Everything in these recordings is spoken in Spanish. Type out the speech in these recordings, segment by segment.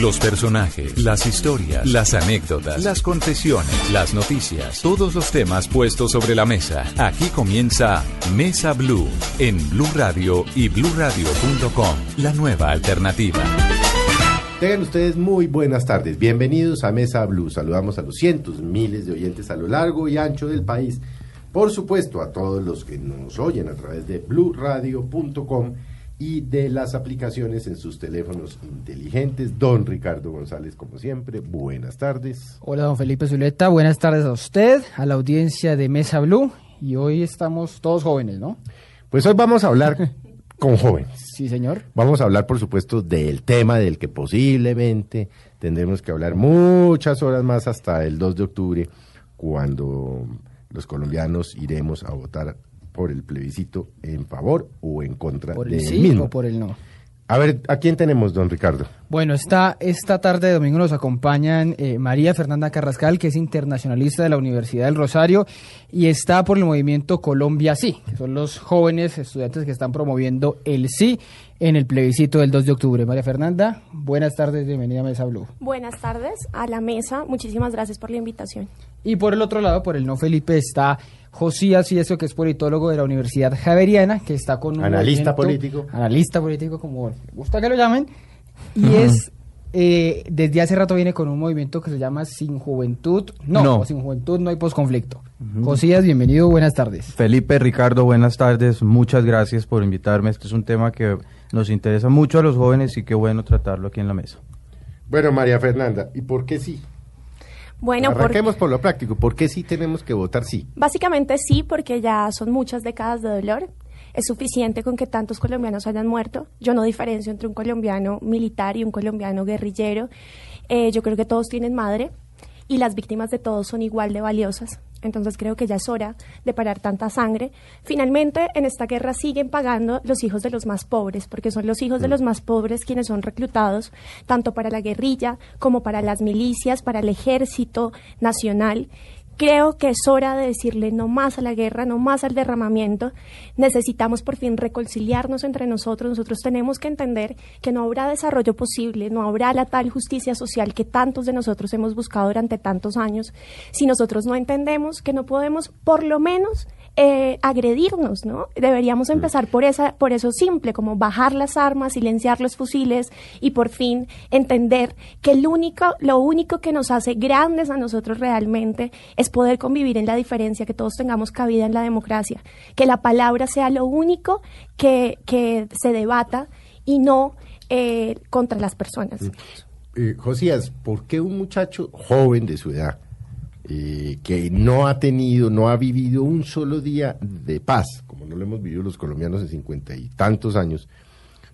Los personajes, las historias, las anécdotas, las confesiones, las noticias, todos los temas puestos sobre la mesa. Aquí comienza Mesa Blue en Blue Radio y BlueRadio.com, la nueva alternativa. Tengan ustedes muy buenas tardes. Bienvenidos a Mesa Blue. Saludamos a los cientos, miles de oyentes a lo largo y ancho del país. Por supuesto, a todos los que nos oyen a través de BlueRadio.com y de las aplicaciones en sus teléfonos inteligentes. Don Ricardo González, como siempre, buenas tardes. Hola, don Felipe Zuleta, buenas tardes a usted, a la audiencia de Mesa Blue. Y hoy estamos todos jóvenes, ¿no? Pues hoy vamos a hablar con jóvenes. Sí, señor. Vamos a hablar, por supuesto, del tema del que posiblemente tendremos que hablar muchas horas más hasta el 2 de octubre, cuando los colombianos iremos a votar por el plebiscito en favor o en contra Por el del sí mismo. o por el no. A ver, ¿a quién tenemos, don Ricardo? Bueno, esta, esta tarde de domingo nos acompañan eh, María Fernanda Carrascal, que es internacionalista de la Universidad del Rosario y está por el movimiento Colombia Sí, que son los jóvenes estudiantes que están promoviendo el sí en el plebiscito del 2 de octubre. María Fernanda, buenas tardes, bienvenida a Mesa Blue. Buenas tardes a la mesa. Muchísimas gracias por la invitación. Y por el otro lado, por el no Felipe, está Josías y eso que es politólogo de la Universidad Javeriana, que está con un Analista político. Analista político, como me gusta que lo llamen. Y es, eh, desde hace rato viene con un movimiento que se llama Sin Juventud. No, Sin Juventud no hay posconflicto. Josías, bienvenido, buenas tardes. Felipe, Ricardo, buenas tardes. Muchas gracias por invitarme. Este es un tema que nos interesa mucho a los jóvenes y qué bueno tratarlo aquí en la mesa. Bueno, María Fernanda, ¿y por qué sí? Bueno, por- Arranquemos por lo práctico. ¿Por qué sí tenemos que votar sí? básicamente sí, porque ya son muchas décadas de dolor. Es suficiente con que tantos colombianos hayan muerto. Yo no diferencio entre un colombiano militar y un colombiano guerrillero. Eh, yo creo que todos tienen madre y las víctimas de todos son igual de valiosas. Entonces creo que ya es hora de parar tanta sangre. Finalmente, en esta guerra siguen pagando los hijos de los más pobres, porque son los hijos de los más pobres quienes son reclutados tanto para la guerrilla como para las milicias, para el ejército nacional. Creo que es hora de decirle no más a la guerra, no más al derramamiento. Necesitamos por fin reconciliarnos entre nosotros. Nosotros tenemos que entender que no habrá desarrollo posible, no habrá la tal justicia social que tantos de nosotros hemos buscado durante tantos años si nosotros no entendemos que no podemos, por lo menos, eh, agredirnos, ¿no? Deberíamos empezar por esa, por eso simple, como bajar las armas, silenciar los fusiles y por fin entender que el único, lo único que nos hace grandes a nosotros realmente es poder convivir en la diferencia, que todos tengamos cabida en la democracia, que la palabra sea lo único que, que se debata y no eh, contra las personas. Eh, Josías, ¿por qué un muchacho joven de su edad, eh, que no ha tenido, no ha vivido un solo día de paz, como no lo hemos vivido los colombianos en cincuenta y tantos años,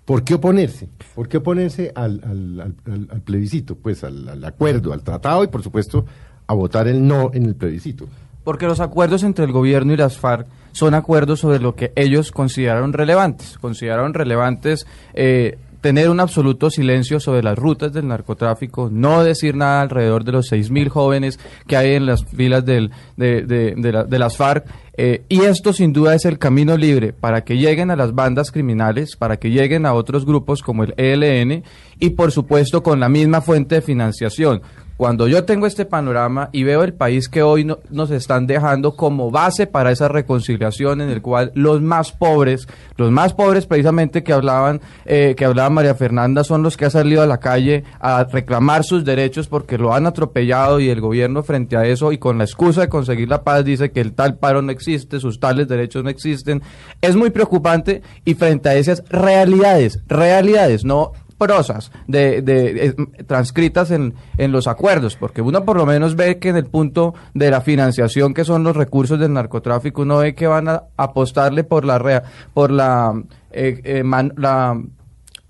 ¿por qué oponerse? ¿Por qué oponerse al, al- al- plebiscito? Pues al, al acuerdo, al tratado y por supuesto a votar el no en el plebiscito. Porque los acuerdos entre el gobierno y las FARC son acuerdos sobre lo que ellos consideraron relevantes. Consideraron relevantes eh, tener un absoluto silencio sobre las rutas del narcotráfico, no decir nada alrededor de los 6.000 jóvenes que hay en las filas del- de, de- de la- de las FARC. eh, y esto sin duda es el camino libre para que lleguen a las bandas criminales, para que lleguen a otros grupos como el ELN y por supuesto con la misma fuente de financiación. Cuando yo tengo este panorama y veo el país que hoy no- nos están dejando como base para esa reconciliación en el cual los más pobres, los más pobres precisamente que hablaban, eh, que hablaba María Fernanda, son los que han salido a la calle a reclamar sus derechos porque lo han atropellado y el gobierno frente a eso y con la excusa de conseguir la paz dice que el tal paro no existe, sus tales derechos no existen. Es muy preocupante y frente a esas realidades, realidades, no prosas de, de- eh, transcritas en, en los acuerdos, porque uno por lo menos ve que en el punto de la financiación, que son los recursos del narcotráfico, uno ve que van a apostarle por la rea- por la, eh, eh, man- la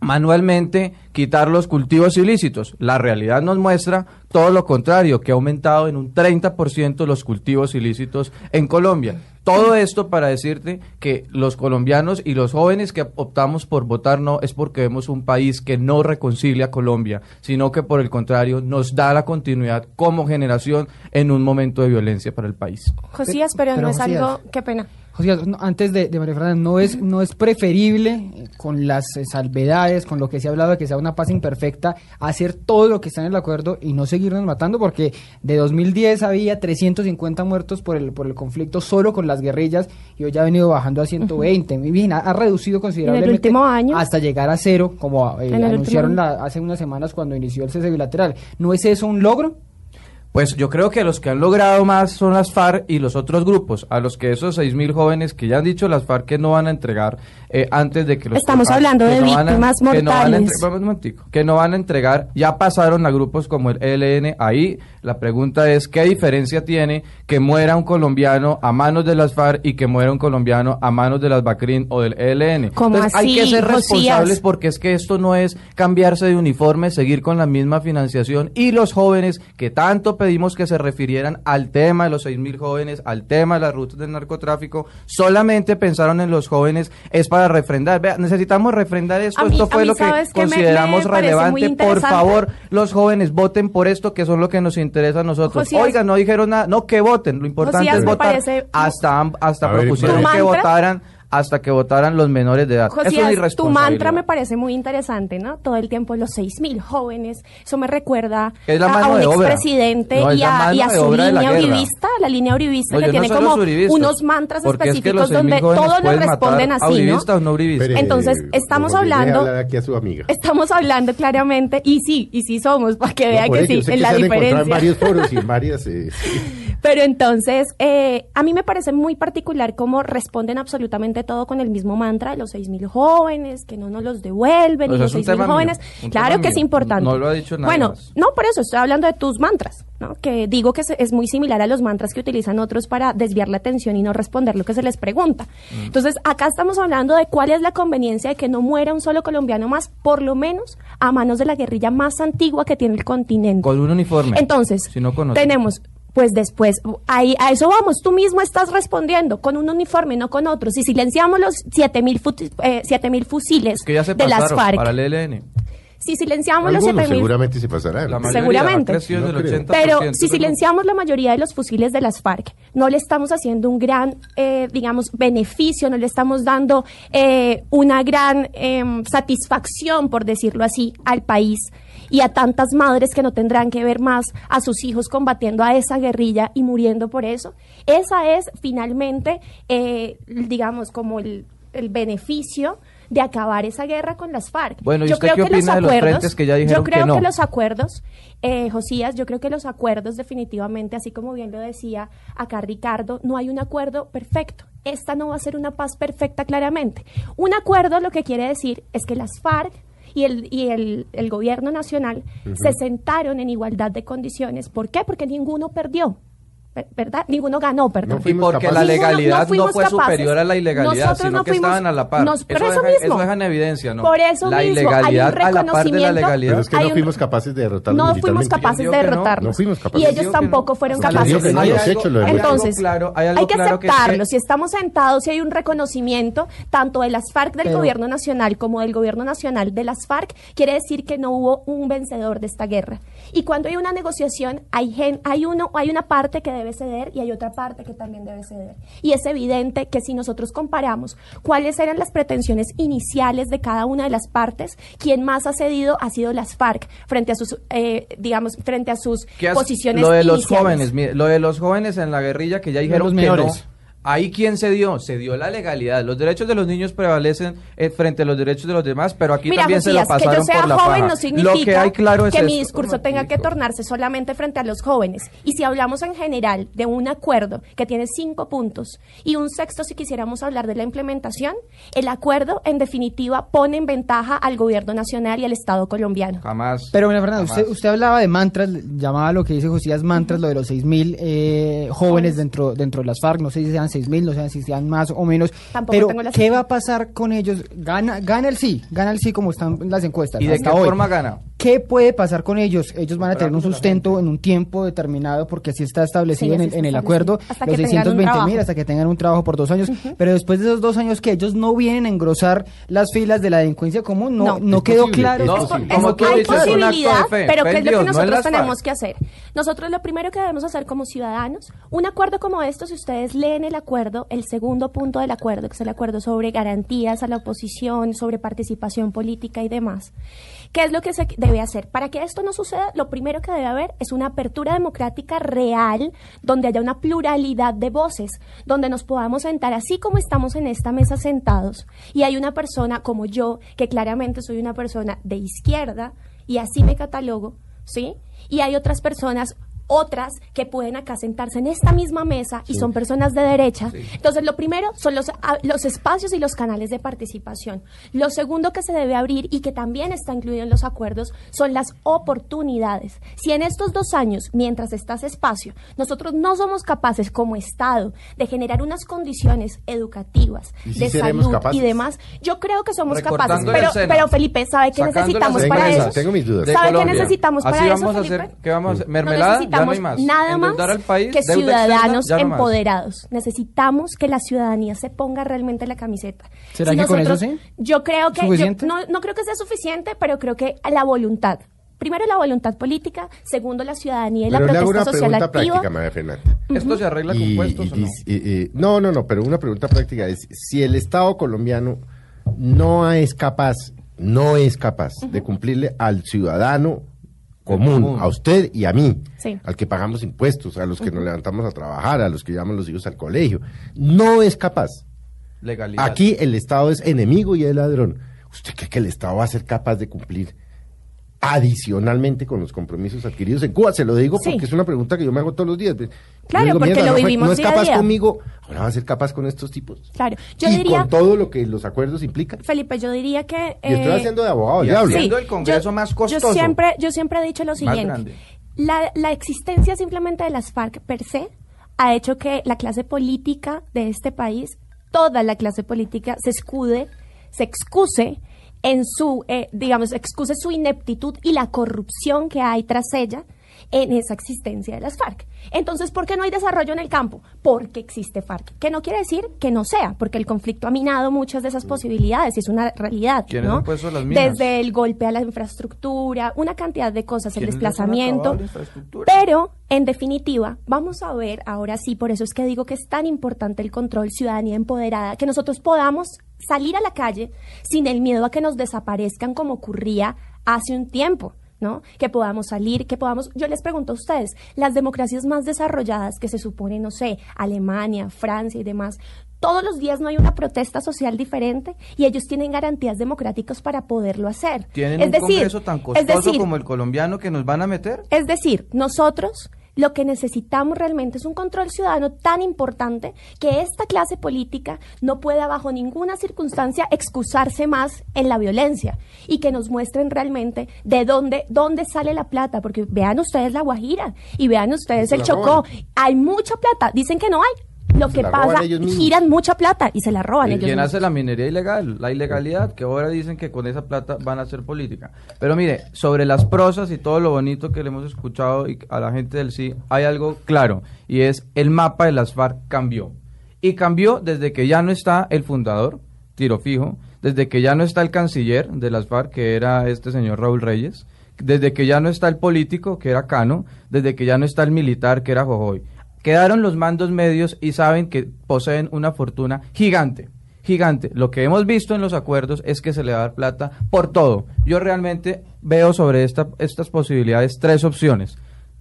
manualmente quitar los cultivos ilícitos. La realidad nos muestra todo lo contrario, que ha aumentado en un 30% los cultivos ilícitos en Colombia. Todo esto para decirte que los colombianos y los jóvenes que optamos por votar no es porque vemos un país que no reconcilia a Colombia, sino que por el contrario nos da la continuidad como generación en un momento de violencia para el país. Josías, pero, Pero, no es Josías. algo... Qué pena. José, no, antes de, de María Fernanda, ¿no es, ¿no es preferible, eh, con las eh, salvedades, con lo que se ha hablado de que sea una paz imperfecta, hacer todo lo que está en el acuerdo y no seguirnos matando? Porque de 2010 había 350 muertos por el, por el conflicto solo con las guerrillas y hoy ya ha venido bajando a 120. Muy bien, ha, ha reducido considerablemente último año. hasta llegar a cero, como eh, anunciaron la- hace unas semanas cuando inició el cese bilateral. ¿No es eso un logro? Pues yo creo que los que han logrado más son las FARC y los otros grupos, a los que esos 6.000 jóvenes que ya han dicho las FARC que no van a entregar eh, antes de que los... Estamos FARC hablando de a- víctimas que no van a mortales. entre- un que no van a entregar, ya pasaron a grupos como el ELN, ahí la pregunta es, ¿qué diferencia tiene que muera un colombiano a manos de las FARC y que muera un colombiano a manos de las BACRIN o del ELN? ¿Cómo Entonces hay que así, ser Josías? responsables porque es que esto no es cambiarse de uniforme, seguir con la misma financiación y los jóvenes que tanto pedimos que se refirieran al tema de los seis mil jóvenes, al tema de las rutas del narcotráfico, solamente pensaron en los jóvenes, es para refrendar. Vea, necesitamos refrendar esto, A esto fue mí lo que consideramos me relevante. Por favor, los jóvenes voten por esto, que son lo que nos interesa a nosotros. Josías- Oiga, no dijeron nada, no, que voten, lo importante Josías, es votar. parece- Hasta, hasta A propusieron ¿tu que mantra? votaran hasta que votaran los menores de edad. Eso es Josías, tu mantra me parece muy interesante, ¿no? Todo el tiempo los seis mil jóvenes. Eso me recuerda Es la a, un de obra. expresidente No, y, la a, y su la línea guerra. uribista, la línea uribista No, que no tiene como unos mantras porque es que específicos 6.000 donde todos le responden así, ¿no? uribistas o no uribistas. Espere, Entonces, estamos hablando- aquí a su amiga. Estamos hablando claramente, y sí, y sí somos, para que vea que sí, en la en diferencia. varios foros y en varias... eh, sí. Pero entonces, eh, a mí me parece muy particular cómo responden absolutamente todo con el mismo mantra, los seis mil jóvenes, que no nos los devuelven, Pues y los es un seis mil tema jóvenes. mío, un Claro que es importante. No lo ha dicho nadie Bueno, más. no, por eso estoy hablando de tus mantras, ¿no? Que digo que es muy similar a los mantras que utilizan otros para desviar la atención y no responder lo que se les pregunta. Mm. Entonces, acá estamos hablando de cuál es la conveniencia de que no muera un solo colombiano más, por lo menos a manos de la guerrilla más antigua que tiene el continente. Con un uniforme. Entonces, Si no tenemos, pues después, ahí, a eso vamos, tú mismo estás respondiendo, con un uniforme, no con otro. Si silenciamos los 7000 eh, 7000 fusiles que ya se de las FARC, para el ELN. si silenciamos los Algunos 7000 seguramente se pasarán. La mayoría Seguramente. No del creo. 80%. pero si silenciamos la mayoría de los fusiles de las FARC, no le estamos haciendo un gran, eh, digamos, beneficio, no le estamos dando eh, una gran em, satisfacción, por decirlo así, al país y a tantas madres que no tendrán que ver más a sus hijos combatiendo a esa guerrilla y muriendo por eso. Esa es finalmente, eh, digamos, como el, el beneficio de acabar esa guerra con las FARC. Bueno, ¿y Yo usted creo qué que los opina de los acuerdos, frentes que ya dijeron yo creo que no? los acuerdos, eh, Josías, yo creo que los acuerdos definitivamente, así como bien lo decía acá Ricardo, no hay un acuerdo perfecto. Esta no va a ser una paz perfecta claramente. Un acuerdo lo que quiere decir es que las FARC y el, y el, el gobierno nacional se sentaron en igualdad de condiciones. ¿Por qué? Porque ninguno perdió. Ver- ¿Verdad? Ninguno ganó, perdón. No Y porque capaces. la legalidad no, fue capaces. superior a la ilegalidad, Nosotros sino no que fuimos- estaban a la par. nos- eso deja, mismo. deja en evidencia, ¿no? Por eso la mismo, hay un ilegalidad a la par de la reconocimiento- legalidad. Pero es que no un- fuimos capaces de derrotarlos no fuimos capaces de derrotarlos. no fuimos capaces. Y ellos tampoco fueron capaces. Entonces, hay algo hay que claro aceptarlo. Si estamos sentados y hay un reconocimiento tanto de las FARC del gobierno nacional como del gobierno nacional de las FARC, quiere decir que no hubo un vencedor de esta guerra. Y cuando hay una negociación, hay, gen- hay, uno, hay una parte que debe ceder y hay otra parte que también debe ceder. Y es evidente que si nosotros comparamos cuáles eran las pretensiones iniciales de cada una de las partes, quien más ha cedido ha sido las FARC frente a sus, eh, digamos, frente a sus ¿Qué hace- posiciones Lo de los iniciales. jóvenes, mire, lo de los jóvenes en la guerrilla que ya dijeron los que no. Ahí quién se dio, se dio la legalidad. Los derechos de los niños prevalecen eh, frente a los derechos de los demás, pero aquí Mira, también se lo Josías, que yo pasaron sea por la joven faja. no significa lo que hay claro es que mi discurso tenga que tornarse solamente frente a los jóvenes. Y si hablamos en general de un acuerdo que tiene cinco puntos y un sexto si quisiéramos hablar de la implementación, el acuerdo en definitiva pone en ventaja al gobierno nacional y al Estado colombiano. Jamás. Pero, María Fernanda, jamás. usted, usted hablaba de mantras, llamaba lo que dice Josías mantras, lo de los 6.000 eh, jóvenes dentro, dentro de las FARC, no sé si sean seis mil, no saben si sean más o menos. Tampoco pero, tengo la ¿qué va a pasar con ellos? Gana, gana el sí, gana el sí como están las encuestas. ¿Y de qué hoy. forma gana? ¿Qué puede pasar con ellos? Ellos van a tener un sustento en un tiempo determinado porque así está establecido Sí, en, el, está en el acuerdo, Hasta los que tengan un 620 mil trabajo. hasta que tengan un trabajo por dos años. Pero después de esos dos años que ellos no vienen a engrosar las filas de la delincuencia común, no, No. quedó posible, claro. es No, como tú hay dices, es posibilidad, fe. pero ¿qué es lo que nosotros tenemos que hacer? Nosotros lo primero que debemos hacer como ciudadanos, un acuerdo como esto, si ustedes leen el acuerdo, el segundo punto del acuerdo, que es el acuerdo sobre garantías a la oposición, sobre participación política y demás, ¿qué es lo que se debe hacer? Para que esto no suceda, lo primero que debe haber es una apertura democrática real, donde haya una pluralidad de voces, donde nos podamos sentar así como estamos en esta mesa sentados, y hay una persona como yo, que claramente soy una persona de izquierda, y así me catalogo, ¿sí? Y hay otras personas, otras que pueden acá sentarse en esta misma mesa y son personas de derecha. Entonces, lo primero son los, a- los espacios y los canales de participación. Lo segundo que se debe abrir y que también está incluido en los acuerdos son las oportunidades. Si en estos dos años, mientras está ese espacio, nosotros no somos capaces como Estado de generar unas condiciones educativas, ¿Y si de salud capaces? y demás, yo creo que somos capaces. Pero, Felipe, ¿sabe qué necesitamos para eso? Tengo mis dudas. ¿Sabe qué necesitamos Así para vamos eso, a hacer, Felipe? ¿qué vamos a hacer? Mermelada, no necesitamos nada más Endeudar al país, que externa, ciudadanos más. empoderados. Necesitamos que la ciudadanía se ponga realmente la camiseta. ¿Será que con eso sí? Yo creo que no, no creo que sea suficiente, pero creo que la voluntad. Primero la voluntad política, segundo la ciudadanía y Pero la le hago protesta una social pregunta activa. práctica, María Fernanda. ¿Esto se arregla con Y- puestos y o no? y- no, no, no, pero una pregunta práctica es, si el Estado colombiano no es capaz, no es capaz de cumplirle al ciudadano común, común. a usted y a mí, Sí. al que pagamos impuestos, a los que nos levantamos a trabajar, a los que llevamos los hijos al colegio, no es capaz. Legalidad. Aquí el Estado es enemigo y es ladrón. ¿Usted cree que el Estado va a ser capaz de cumplir adicionalmente con los compromisos adquiridos en Cuba? Se lo digo Sí. porque es una pregunta que yo me hago todos los días. Yo Claro, porque "Mierda, lo no fue- vivimos No es día a capaz día". conmigo, ahora va a ser capaz con estos tipos. Claro, yo y diría, con todo lo que los acuerdos implican. Felipe, yo diría que... y estoy eh, haciendo de abogado del y diablo. haciendo el Congreso más costoso. Yo siempre, yo siempre he dicho lo siguiente. grande. La, la existencia simplemente de las FARC per se ha hecho que la clase política de este país, toda la clase política, se escude, se excuse en su, eh, digamos, excuse su ineptitud y la corrupción que hay tras ella en esa existencia de las FARC. Entonces, ¿por qué no hay desarrollo en el campo? Porque existe FARC. Que no quiere decir que no sea, porque el conflicto ha minado muchas de esas posibilidades y es una realidad. ¿Quiénes ¿no? las? Desde el golpe a la infraestructura, una cantidad de cosas, el ¿Quiénes les han desplazamiento. Pero, en definitiva, vamos a ver ahora sí, por eso es que digo que es tan importante el control, ciudadanía empoderada, que nosotros podamos salir a la calle sin el miedo a que nos desaparezcan como ocurría hace un tiempo. ¿No? Que podamos salir, que podamos... Yo les pregunto a ustedes, las democracias más desarrolladas que se supone, no sé, Alemania, Francia y demás, todos los días no hay una protesta social diferente y ellos tienen garantías democráticas para poderlo hacer. ¿Tienen es un decir, Congreso tan costoso decir, como el colombiano que nos van a meter? es decir, nosotros lo que necesitamos realmente es un control ciudadano tan importante que esta clase política no pueda bajo ninguna circunstancia excusarse más en la violencia y que nos muestren realmente de dónde, dónde sale la plata, porque vean ustedes la Guajira y vean ustedes el Chocó, hay mucha plata, dicen que no hay. Lo Se que pasa, giran mucha plata y se la roban ¿Y ellos quién mismos. hace la minería ilegal? La ilegalidad, que ahora dicen que con esa plata van a hacer política. Pero mire, sobre las prosas y todo lo bonito que le hemos escuchado y a la gente del sí, hay algo claro, y es el mapa de las FARC cambió. Y cambió desde que ya no está el fundador, tiro fijo, desde que ya no está el canciller de las FARC, que era este señor Raúl Reyes, desde que ya no está el político, que era Cano, desde que ya no está el militar, que era Jojoy. Quedaron los mandos medios y saben que poseen una fortuna gigante, gigante. Lo que hemos visto en los acuerdos es que se le va a dar plata por todo. Yo realmente veo sobre esta, estas posibilidades tres opciones.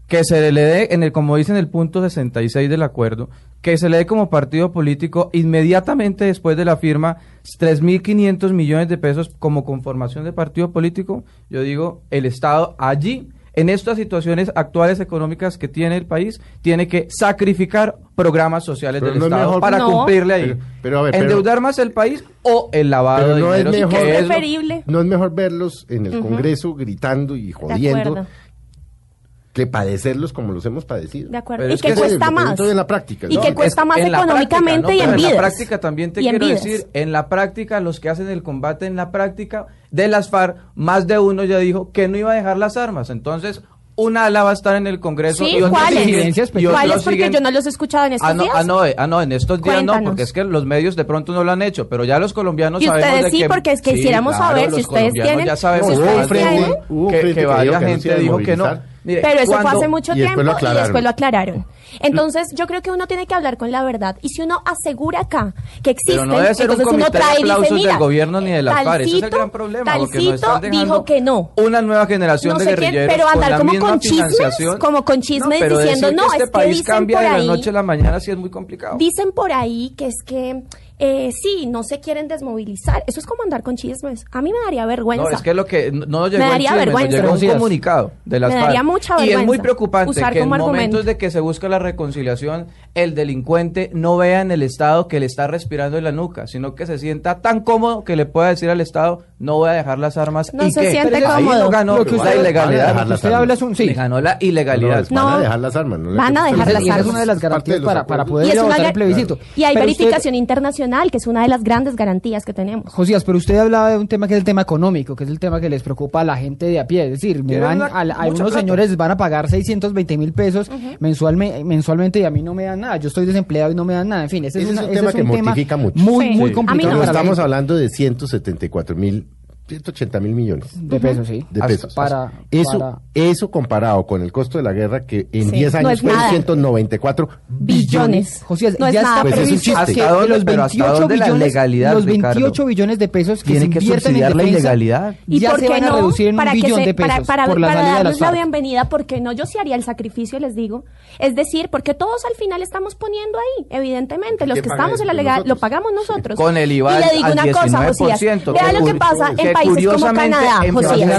Que se le dé, en el, como dice en el punto 66 del acuerdo, que se le dé como partido político inmediatamente después de la firma 3.500 millones de pesos como conformación de partido político. Yo digo, el Estado allí en estas situaciones actuales económicas que tiene el país, tiene que sacrificar programas sociales Pero del no es Estado mejor- para No. cumplirle ahí. Pero- pero a ver, pero- Endeudar más el país o el lavado Pero de no es dinero. mejor- Que es lo- preferible. No es mejor verlos en el Congreso gritando y jodiendo. Que padecerlos como los hemos padecido. De acuerdo. Pero Y es que, que cuesta lo más. en la práctica, Y ¿no? que Es- cuesta más en económicamente práctica, y ¿no? en Pero vidas. En la práctica también te Y en quiero decir, en la práctica, los que hacen el combate en la práctica de las FARC, más de uno ya dijo que no iba a dejar las armas. Entonces, un ala va a estar en el Congreso Sí, y ¿cuáles? y ¿Cuáles? Porque siguen- yo no los he escuchado en estos Ah no, días. ah, no, eh, ah, no, en estos días no, Cuéntanos. porque es que los medios de pronto no lo han hecho, pero ya los colombianos Y sabemos ustedes de sí, que... porque es que Sí, quisiéramos claro, saber si ustedes tienen- ya sabemos si hubo ustedes un frente, tienen- hubo un que, frente que que varias que no gente dijo que no. Mire, Pero eso cuando- fue hace mucho y tiempo y después lo aclararon. Entonces, yo creo que uno tiene que hablar con la verdad. Y si uno asegura acá que existen, Pero no debe ser un entonces uno comité de trae y dice, aplausos mira, del gobierno ni de las FARC. Ese es el talcito- gran problema. Talcito dijo que no. Una nueva generación No de sé quién, guerrilleros pero andar con la como misma con chismes, financiación. como con chismes diciendo, no, que este es que país dicen cambia por de la ahí- noche a la mañana sí es muy complicado. Dicen por ahí que es que eh, sí, no se quieren desmovilizar. Eso es como andar con chismes. A mí me daría vergüenza. No, es que lo que no nos llegó Me daría chisme, nos vergüenza. llegó un comunicado de las Me FARC. daría mucha y es muy vergüenza preocupante usar que en como momentos argumento. de que se busca la reconciliación, el delincuente no vea en el Estado que le está respirando en la nuca, sino que se sienta tan cómodo que le pueda decir al Estado, no voy a dejar las armas. No y se que siente ahí cómodo. no ganó Lo que la usted- van a ilegalidad. Lo que usted armas. habla es un sí. Le ganó la No, ilegalidad. les van No. a dejar las armas. no Van a dejar la las Y esa es armas. una de las garantías para, para poder gar- el plebiscito. y hay verificación internacional, que es una de las grandes garantías que tenemos. Josías, pero usted hablaba de un tema que es el tema económico, que es el tema que les preocupa a la gente de a pie. Es decir, me van, a, a mucha unos plata. señores van a pagar 620 mil pesos mensualme- mensualmente y a mí no me dan nada. Yo estoy desempleado y no me dan nada. En fin, ese, Ese es, un ese tema es que tema mortifica mucho. muy, Sí. muy complicado. No. Estamos hablando de 174 mil, 180 mil millones de pesos, sí. de pesos. para- eso, para- eso comparado con el costo de la guerra, que en Sí, 10 no años es fue de nada. 194 billones. Josías, no es ya nada. está Pues es un chiste. que ¿Hasta de dónde? los Pero ¿hasta 28 dónde la billones, legalidad, los Ricardo? 28 billones de pesos que Tiene se que invierten en subsidiar la defensa, ilegalidad. ¿Y ya por se van a no? reducir en un para que billón se- de pesos para, para, por la para darles la bienvenida, porque no, yo sí haría el sacrificio, les digo. Es decir, porque todos al final estamos poniendo ahí, evidentemente. Los ¿Quién que estamos en la legal, nosotros. lo pagamos nosotros. Con el IVA Y le digo al una cosa, 19%, Josías. Vea que lo que pasa en que países como Canadá,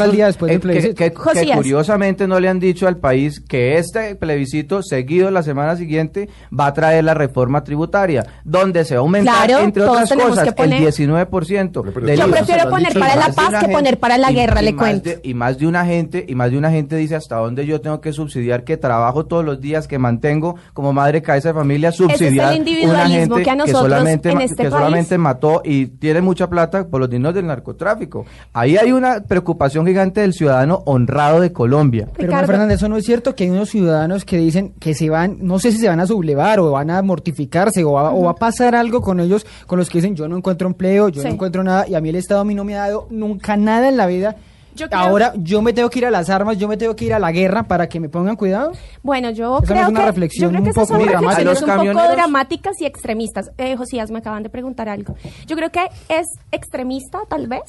al día después del Eh, que- plebiscito. que- que Josías. curiosamente no le han dicho al país que este plebiscito seguido la semana siguiente va a traer la reforma tributaria, donde se va a aumentar, Claro, entre otras cosas, poner- el 19%. Pero del Yo prefiero poner para la paz que gente- poner para la y- guerra, y le más cuento. de- y más de una gente, y más de una gente dice hasta dónde yo tengo que subsidiar, que trabajo todos los días, que mantengo como madre cabeza de familia, es el subsidiar una individualismo gente que a nosotros solamente, en este que país- solamente mató y tiene mucha plata por los dineros del narcotráfico. Ahí hay una preocupación gigante del ciudadano honrado de Colombia. Pero Ricardo. Fernández, eso no es cierto que hay unos ciudadanos que dicen que se van, no sé si se van a sublevar o van a mortificarse o va, o va a pasar algo con ellos, con los que dicen yo no encuentro empleo, yo Sí. no encuentro nada y a mí el Estado a mí no me ha dado nunca nada en la vida. Yo creo- Ahora yo me tengo que ir a las armas, yo me tengo que ir a la guerra para que me pongan cuidado. Bueno, yo Esa no creo es una que reflexión yo creo un que esas poco reflexiones A los un poco dramáticas y extremistas. Eh, Josías, me acaban de preguntar algo. Yo creo que es extremista, tal vez.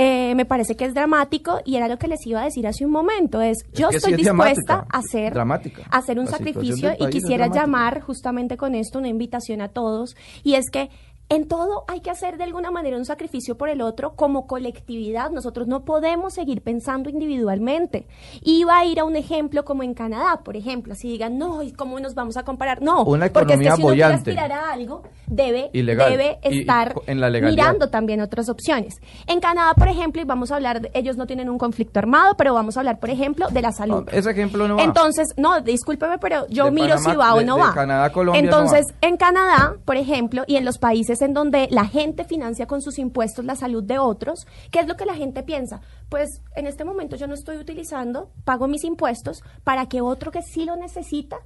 Eh, me parece que es dramático y era lo que les iba a decir hace un momento. Es, yo que estoy sí es dispuesta a hacer, dramática. a hacer un La sacrificio y quisiera llamar justamente con esto una invitación a todos. Y es que en todo hay que hacer de alguna manera un sacrificio por el otro como colectividad. Nosotros no podemos seguir pensando individualmente. Iba a ir a un ejemplo como en Canadá, por ejemplo. Si digan, no, ¿y cómo nos vamos a comparar? No, Una porque es que si uno quiere aspirar a algo, debe, Ilegal. debe Y- y estar en la mirando también otras opciones. En Canadá, por ejemplo, y vamos a hablar, de- ellos no tienen un conflicto armado, pero vamos a hablar, por ejemplo, de la salud. No, ese ejemplo no va. Entonces, no, discúlpeme, pero yo De miro Panamá- si va o de- no va. Canadá Colombia no Entonces, va. en Canadá, por ejemplo, y en los países en donde la gente financia con sus impuestos la salud de otros, ¿qué es lo que la gente piensa? Pues en este momento yo no estoy utilizando, pago mis impuestos para que otro que sí lo necesita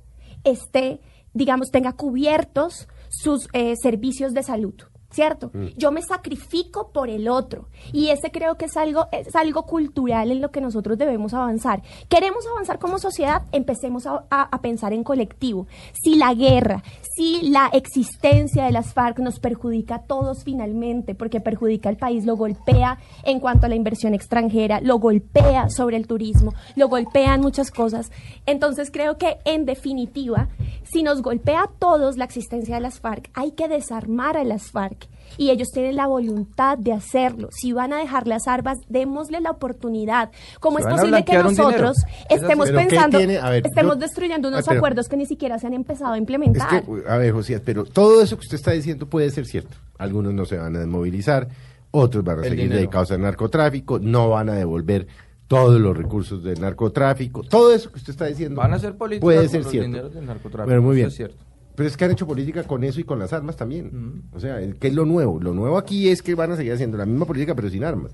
esté, digamos, tenga cubiertos sus eh, servicios de salud. ¿Cierto? Yo me sacrifico por el otro. Y ese creo que es algo, es algo cultural en lo que nosotros debemos avanzar. ¿Queremos avanzar como sociedad? Empecemos a, a- a pensar en colectivo. Si la guerra, si la existencia de las FARC nos perjudica a todos finalmente, porque perjudica al país, lo golpea en cuanto a la inversión extranjera, lo golpea sobre el turismo, lo golpea en muchas cosas. Entonces creo que en definitiva, si nos golpea a todos la existencia de las FARC, hay que desarmar a las FARC. Y ellos tienen la voluntad de hacerlo. Si van a dejar las armas, démosle la oportunidad. ¿Cómo es posible que nosotros estemos así. Pero ¿qué pensando, ver, estemos yo- destruyendo unos pero- acuerdos que ni siquiera se han empezado a Es implementar? que, a ver, José, pero todo eso que usted está diciendo puede ser cierto. Algunos no se van a desmovilizar, otros van a El seguir dinero. dedicados al narcotráfico, no van a devolver todos los recursos del narcotráfico, todo eso que usted está diciendo. Van a hacer política puede ser cierto. dineros del narcotráfico, Pero muy eso bien. es cierto. Pero es que han hecho política con eso y con las armas también. O sea, ¿qué es lo nuevo? Lo nuevo aquí es que van a seguir haciendo la misma política pero sin armas.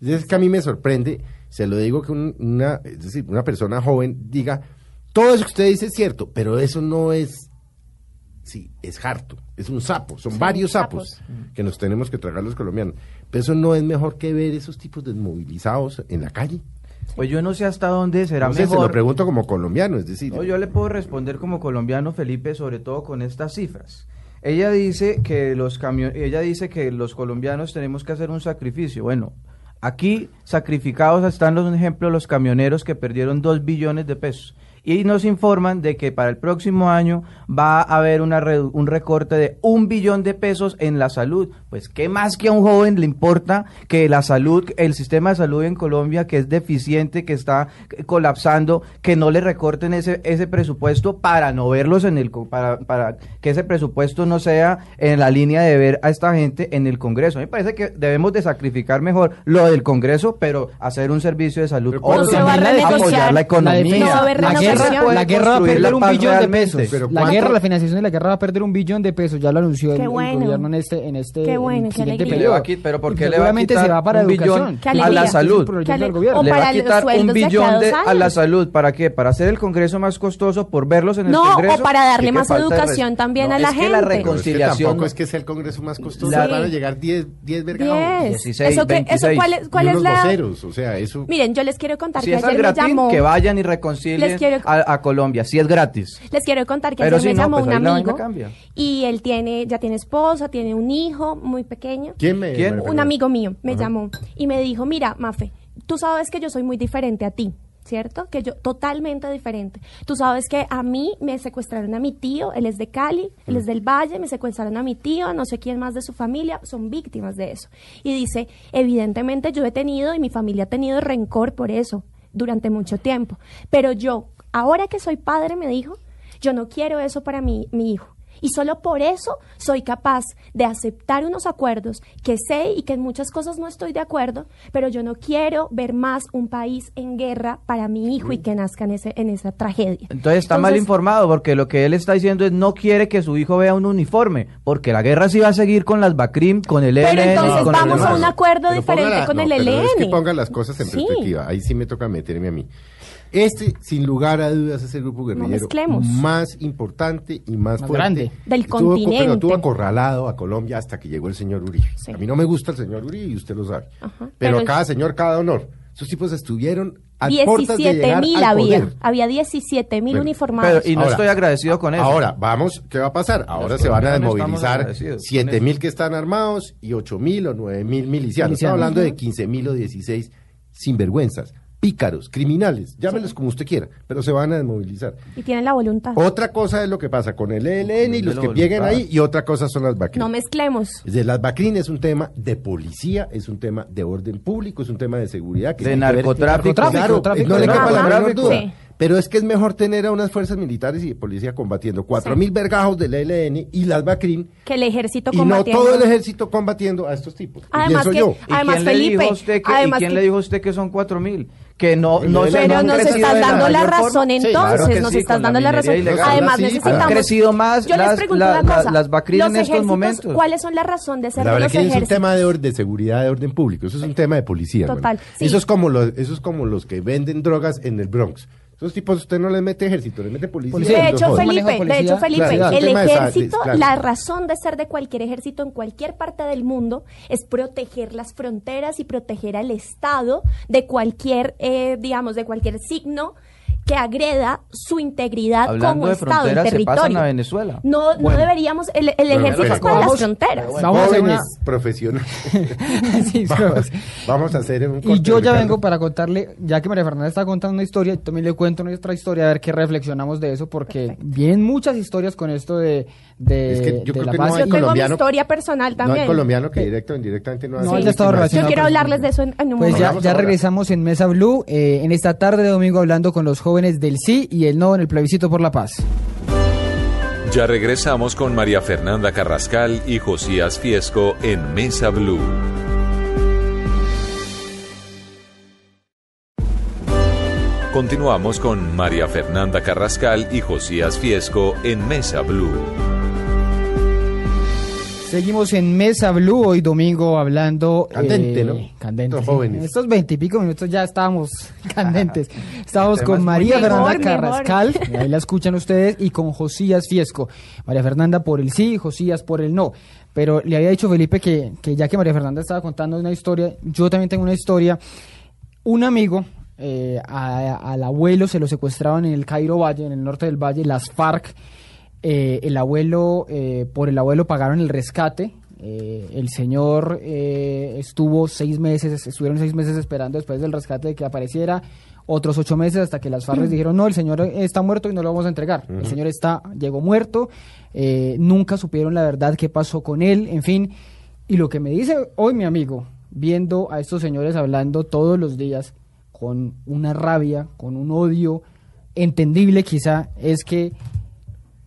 Es que a mí me sorprende, se lo digo que un- una, es decir, una persona joven diga, todo eso que usted dice es cierto, pero eso no es, sí, es harto, es un sapo, son varios sapos, sapos. que nos tenemos que tragar los colombianos. Pero eso no es mejor que ver esos tipos desmovilizados en la calle. Pues yo no sé hasta dónde será No sé, se mejor. lo pregunto como colombiano, es decir, No, yo le puedo responder como colombiano, Felipe, sobre todo con estas cifras. Ella dice que los camio- ella dice que los colombianos tenemos que hacer un sacrificio. Bueno, aquí sacrificados están los ejemplos los camioneros que perdieron dos billones de pesos. Y nos informan de que para el próximo año va a haber una redu- un recorte de un billón de pesos en la salud. Pues, ¿qué más que a un joven le importa que la salud, el sistema de salud en Colombia, que es deficiente, que está colapsando, que no le recorten ese, ese presupuesto para no verlos en el, para, para que ese presupuesto no sea en la línea de ver a esta gente en el Congreso. A mí me parece que debemos de sacrificar mejor lo del Congreso, pero hacer un servicio de salud. Pero ¿cuándo Obvio, se va a apoyar la economía. la. Guerra, puede la guerra va a perder la un billón de pesos. Pero la guerra, la financiación de la guerra va a perder un billón de pesos. Ya lo anunció el, gobierno en este, en este Qué en bueno, el qué siguiente periodo. pero ¿por qué le va a quitar se va para un billón educación. A la salud? le va para a quitar un billón de, a la salud. ¿Para qué? ¿Para hacer el Congreso más costoso? ¿Por verlos en el No, Congreso? o para darle ¿Qué- más educación también No, a la es que la gente. Que reconciliación... tampoco es que sea el Congreso más costoso, La- van a llegar 10 10 vergados. 10. 16, eso que, eso 26. cuál es, la... voceros, o sea, eso... Miren, yo les quiero contar Si que es ayer me llamó... que vayan y reconcilien Les quiero- a, a Colombia, si es gratis. Les quiero contar que ayer si me no, llamó pues un amigo y él tiene, ya tiene esposa, tiene un hijo muy pequeño. ¿Quién me...? ¿Quién? Un amigo mío me Ajá. llamó y me dijo, mira, Mafe, tú sabes que yo soy muy diferente a ti, ¿cierto? Que yo totalmente diferente. Tú sabes que a mí me secuestraron a mi tío, él es de Cali, él es del Valle, me secuestraron a mi tío, no sé quién más de su familia, son víctimas de eso. Y dice, evidentemente yo he tenido y mi familia ha tenido rencor por eso durante mucho tiempo, pero yo, ahora que soy padre, me dijo, yo no quiero eso para mi, mi hijo. Y solo por eso soy capaz de aceptar unos acuerdos que sé y que en muchas cosas no estoy de acuerdo, pero yo no quiero ver más un país en guerra para mi hijo y que nazca en, ese, en esa tragedia. Entonces está mal Entonces, informado porque lo que él está diciendo es no quiere que su hijo vea un uniforme, porque la guerra sí va a seguir con las BACRIM, con el Pero ELN, entonces con el vamos a un acuerdo Pero diferente con no, el pero ELN. Es que ponga las cosas en Sí. perspectiva. Ahí sí me toca meterme a mí. Este, sin lugar a dudas, es el grupo guerrillero mezclemos. más importante y más, Más fuerte. grande. Del Estuvo co- continente. Pero tuvo acorralado a Colombia hasta que llegó el señor Uribe. Sí. A mí no me gusta el señor Uribe y usted lo sabe. Ajá, Pero, pero a cada señor, cada honor. Esos tipos estuvieron a puertas de 17 llegar mil al había, poder. había 17 mil Bueno, uniformados. Pero- y no estoy agradecido con eso. Ahora, vamos, ¿qué va a pasar? Ahora Los se van a desmovilizar agradecidos con 7 eso. mil que están armados y 8 mil o 9 mil milicianos. Milicianos. Estamos hablando de 15 mil o 16 sinvergüenzas, pícaros, criminales, llámenlos como usted quiera, pero se van a desmovilizar. y tienen la voluntad. Otra cosa es lo que pasa con el ELN y De los que lleguen ahí y otra cosa son las BACRIM. No mezclemos. Es decir, las BACRIM es un tema de policía, es un tema de orden público, es un tema de seguridad. Que De ver- narcotráfico. Claro, Tráfico, no le quepa la menor duda. sí. Pero es que es mejor tener a unas fuerzas militares y de policía combatiendo cuatro mil vergajos del ELN y las BACRIM Que el ejército y no combatiendo. todo el ejército combatiendo a estos tipos. Y Además que- yo. ¿Y Además, quién le Felipe, dijo a usted que, ¿y además quién que- le dijo a usted que son cuatro mil? Que no, no Pero se Pero han nos estás la dando la razón entonces, claro nos sí, estás la dando la razón. ilegal. Además Sí, necesitamos... han crecido más Yo les las- pregunto la- una la- cosa. las BACRIM los en estos momentos. ¿Cuáles son las razones de ser La de verdad los que es un tema de, or- de seguridad, de orden público. Eso es un tema de policía. Total, sí. Eso es como los, eso es como los que venden drogas en el Bronx. Esos tipos usted no les mete ejército, les mete policía. Policía. y De hecho, Felipe, de hecho, Felipe, Claro, el esa- ejército, claro. la razón de ser de cualquier ejército en cualquier parte del mundo es proteger las fronteras y proteger al Estado de cualquier, eh, digamos, de cualquier signo que agreda su integridad Hablando como de Estado, se territorio. pasan a Venezuela. No, no deberíamos, el, el ejército pero es para las fronteras. Vamos a una- profesionales. Sí, vamos, vamos a hacer un Y corte, yo ya Ricardo. vengo para contarle, ya que María Fernanda está contando una historia, yo también le cuento nuestra historia, a ver qué reflexionamos de eso, porque Perfecto. vienen muchas historias con esto de, de, Es que yo de creo la que no base. Yo tengo mi colombiano- historia personal No también. hay colombiano que directo o indirectamente no, No de- Yo quiero hablarles de eso en, en un Pues momento. ya, Hablamos ya ahora. regresamos en Mesa Blue, eh, en esta tarde de domingo hablando con los jóvenes del sí y el no en el plebiscito por la paz. Ya regresamos con María Fernanda Carrascal y Josías Fiesco en Mesa Blue. Continuamos con María Fernanda Carrascal y Josías Fiesco en Mesa Blue. Seguimos en Mesa Blue hoy domingo hablando. Candente, ¿no? Candente. Los jóvenes. En estos veintipico minutos ya estábamos candentes. Estábamos con María Mejor, Fernanda mejor. Carrascal, ahí la escuchan ustedes, y con Josías Fiesco. María Fernanda por el sí, Josías por el no. Pero le había dicho Felipe que, que ya que María Fernanda estaba contando una historia, yo también tengo una historia. Un amigo, eh, a- al abuelo se lo secuestraban en el Cairo Valle, en el norte del valle, las FARC. Eh, el abuelo, eh, por el abuelo pagaron el rescate. Eh, el señor eh, estuvo seis meses, estuvieron seis meses esperando después del rescate de que apareciera, otros ocho meses hasta que las FARC les dijeron, no, el señor está muerto y no lo vamos a entregar. El señor está, llegó muerto, eh, nunca supieron la verdad qué pasó con él, en fin. Y lo que me dice hoy mi amigo, viendo a estos señores hablando todos los días con una rabia, con un odio entendible quizá, es que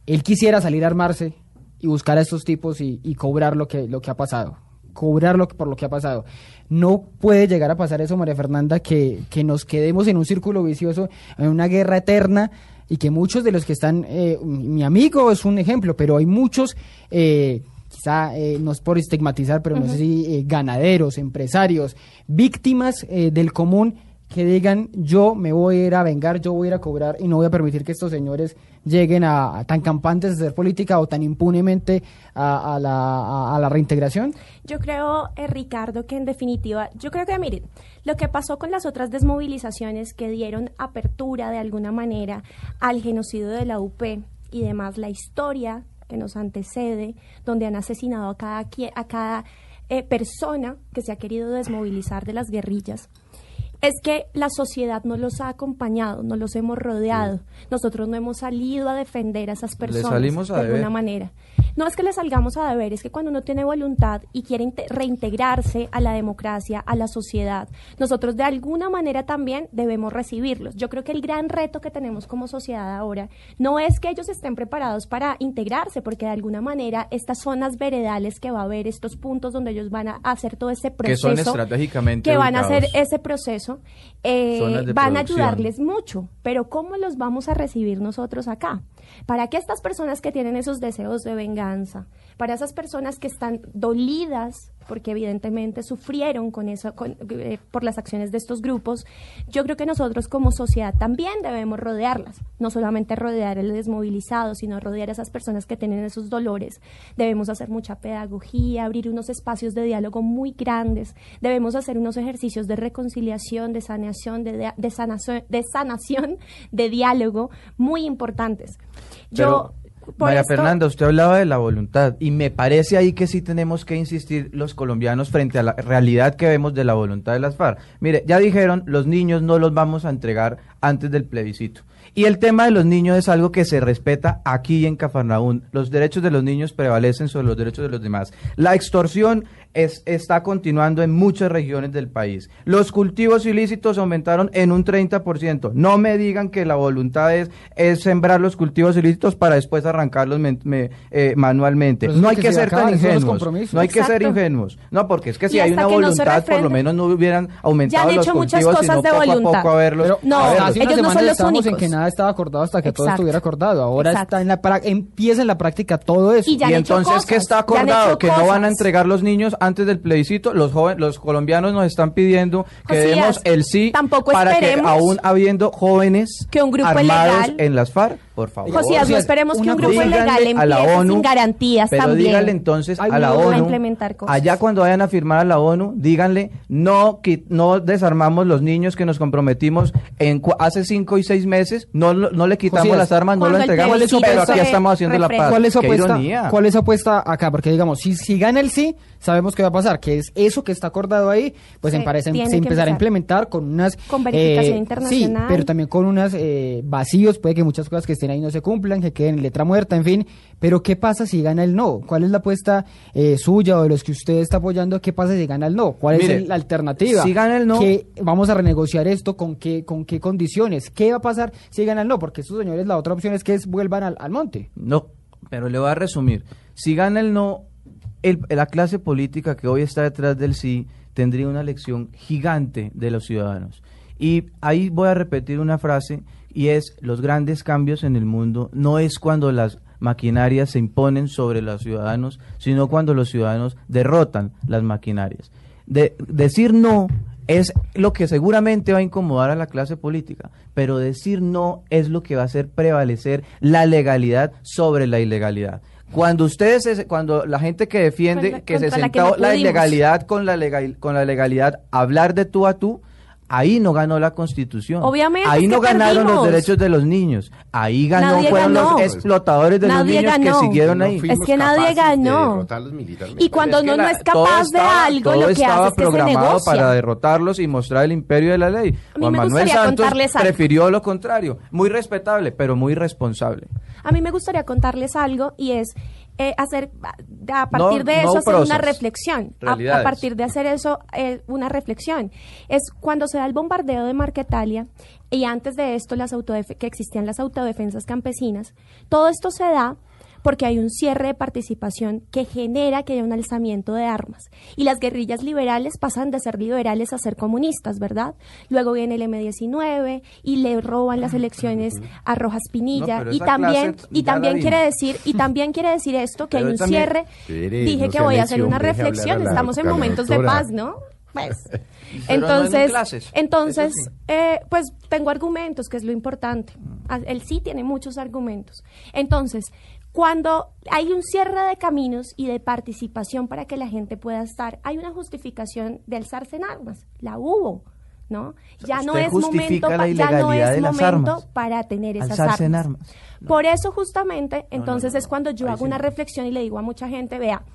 él quisiera salir a armarse y buscar a estos tipos y, y cobrar lo que, lo que ha pasado. Cobrar lo que, por lo que ha pasado. No puede llegar a pasar eso, María Fernanda, que, que nos quedemos en un círculo vicioso, en una guerra eterna y que muchos de los que están, eh, mi mi amigo es un ejemplo, pero hay muchos, eh, quizá eh, no es por estigmatizar, pero no sé si eh, ganaderos, empresarios, víctimas eh, del común que digan yo me voy a ir a vengar, yo voy a ir a cobrar y no voy a permitir que estos señores lleguen a, tan campantes de hacer política o tan impunemente a, la, reintegración? Yo creo, eh, Ricardo, que en definitiva, yo creo que, miren, lo que pasó con las otras desmovilizaciones que dieron apertura de alguna manera al genocidio de la UP y demás, la historia que nos antecede, donde han asesinado a cada, a cada eh, persona que se ha querido desmovilizar de las guerrillas, es que la sociedad no los ha acompañado, no los hemos rodeado. Nosotros no hemos salido a defender a esas personas salimos a de deber. alguna manera. No es que le salgamos a deber, es que cuando uno tiene voluntad y quiere inte- reintegrarse a la democracia, a la sociedad, nosotros de alguna manera también debemos recibirlos. Yo creo que el gran reto que tenemos como sociedad ahora no es que ellos estén preparados para integrarse, porque de alguna manera estas zonas veredales que va a haber, estos puntos donde ellos van a hacer todo ese Que proceso, son estratégicamente que van a hacer ese proceso, eh, van a ayudarles mucho, pero ¿cómo los vamos a recibir nosotros acá? Para que estas personas que tienen esos deseos de venganza, para esas personas que están dolidas, porque evidentemente sufrieron con eso, eh, por las acciones de estos grupos, yo creo que nosotros como sociedad también debemos rodearlas, no solamente rodear al desmovilizado, sino rodear a esas personas que tienen esos dolores. Debemos hacer mucha pedagogía, abrir unos espacios de diálogo muy grandes, debemos hacer unos ejercicios de reconciliación, de de- de sanación, de sanación, de diálogo muy importantes. Yo, María esto- Fernanda, usted hablaba de la voluntad y me parece ahí que sí tenemos que insistir los colombianos frente a la realidad que vemos de la voluntad de las FARC. Mire, ya dijeron, los niños no los vamos a entregar antes del plebiscito. Y el tema de los niños es algo que se respeta aquí en Cafarnaún. Los derechos de los niños prevalecen sobre los derechos de los demás. La extorsión es- está continuando en muchas regiones del país. Los cultivos ilícitos aumentaron en un 30%. No me digan que la voluntad es, es sembrar los cultivos ilícitos para después arrancarlos men- me- eh, manualmente. No hay que que se ser tan los ingenuos. compromisos. No hay que ser Exacto. ingenuos. No, porque es que si hay una voluntad, por lo menos no hubieran aumentado Ya han los hecho muchas cultivos, cosas sino de poco a voluntad. poco a verlos. Pero No, a ellos no son los estábamos en únicos. que nada estaba acordado hasta que todo Exacto. estuviera acordado. Ahora Exacto. está en la empieza en la práctica todo eso. Y ya y han hecho entonces, ¿qué cosas, está han hecho acordado? Que no van a entregar los niños antes del plebiscito. Los jóvenes, los colombianos nos están pidiendo que Josías, demos el sí tampoco para que aún habiendo jóvenes que un grupo armados en las FARC, por favor. Josías, no esperemos que un grupo ilegal Díganle a la empiece ONU, sin garantías pero también. díganle entonces a la a ONU, allá cuando vayan a firmar a la ONU, díganle, no, qui- no desarmamos los niños que nos comprometimos en cu- hace cinco y seis meses, no, no le quitamos las armas, no el entregamos, pero aquí se estamos haciendo la paz. ¿Cuál es, su Qué apuesta, ironía. ¿Cuál es su apuesta acá? Porque digamos, si, si gana el sí, sabemos qué va a pasar, que es eso que está acordado ahí, pues Se en parece, se que empezará a empezar. implementar con unas... Con verificación eh, internacional. Sí, pero también con unos eh, vacíos, puede que muchas cosas que estén ahí no se cumplan, que queden en letra muerta, en fin. Pero ¿qué pasa si gana el no? ¿Cuál es la apuesta eh, suya o de los que usted está apoyando? ¿Qué pasa si gana el no? ¿Cuál Mire, es la alternativa? si gana el no- ¿Qué- vamos a renegociar esto con qué, con qué condiciones? ¿Qué va a pasar si gana el no? Porque estos señores, la otra opción es que es- vuelvan al, al monte. No, pero le voy a resumir. Si gana el no, el- la clase política que hoy está detrás del sí tendría una lección gigante de los ciudadanos. Y ahí voy a repetir una frase y es los grandes cambios en el mundo no es cuando las maquinarias se imponen sobre los ciudadanos, sino cuando los ciudadanos derrotan las maquinarias. De, decir no es lo que seguramente va a incomodar a la clase política, pero decir no es lo que va a hacer prevalecer la legalidad sobre la ilegalidad. Cuando ustedes, es- cuando la gente que defiende que se la sentó no la pudimos. ilegalidad con la legal, con la legalidad, hablar de tú a tú, ahí no ganó la Constitución. Obviamente, ahí no ganaron los derechos de los niños. Ahí ganó Nadie fueron ganó. los explotadores de Nadie los niños ganó. que siguieron No ahí. Es que nadie ganó. Y cuando uno no es capaz estaba- de algo, todo lo que estaba hace es que se negocia. para derrotarlos y mostrar el imperio de la ley. A mí Juan me Manuel gustaría Santos contarles algo. prefirió lo contrario. Muy respetable, pero muy responsable. A mí me gustaría contarles algo y es eh, hacer, a partir No- de no eso, hacer una reflexión. A, partir de hacer eso, eh, una reflexión. Es cuando se da el bombardeo de Marquetalia y antes de esto las que existían las autodefensas campesinas, todo esto se da porque hay un cierre de participación que genera que haya un alzamiento de armas. Y las guerrillas liberales pasan de ser liberales a ser comunistas, ¿verdad? Luego viene el M-19 y le roban las elecciones a Rojas Pinilla. y también, y también quiere decir, y también quiere decir esto, que Pero hay un también- cierre. Dije no que voy a hacer una reflexión. Estamos en momentos de paz, ¿no? Pues. Pero no en Entonces, entonces sí. eh, pues tengo argumentos, que es lo importante. Ah, Él sí tiene muchos argumentos. Entonces, cuando hay un cierre de caminos y de participación para que la gente pueda estar, hay una justificación de alzarse en armas. La hubo. ¿No? Ya no es momento, pa- ya no es momento armas. para tener esas Alzarse en armas. armas. Por eso justamente, entonces es cuando yo Ahí hago sí una reflexión y le digo a mucha gente, vea,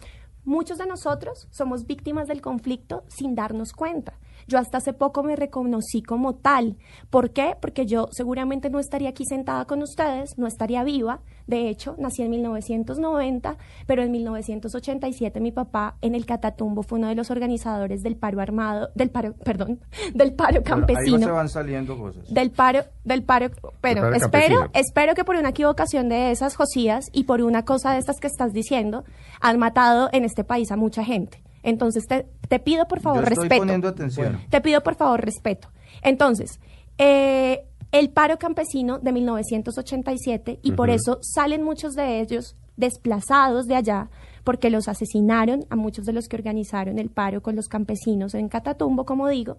muchos de nosotros somos víctimas del conflicto sin darnos cuenta. Yo hasta hace poco me reconocí como tal. ¿Por qué? Porque yo seguramente no estaría aquí sentada con ustedes, no estaría viva. De hecho, nací en 1990, pero en 1987 mi papá en el Catatumbo fue uno de los organizadores del paro armado, del paro, perdón, del paro campesino Ahí se van saliendo cosas. del paro, del paro, pero paro espero, campesino. espero que por una equivocación de esas Josías y por una cosa de estas que estás diciendo, han matado en este país a mucha gente. Entonces te, te pido por favor Yo estoy respeto. poniendo atención. Te pido por favor respeto. Entonces, eh, el paro campesino de 1987 y por eso salen muchos de ellos desplazados de allá porque los asesinaron a muchos de los que organizaron el paro con los campesinos en Catatumbo, como digo.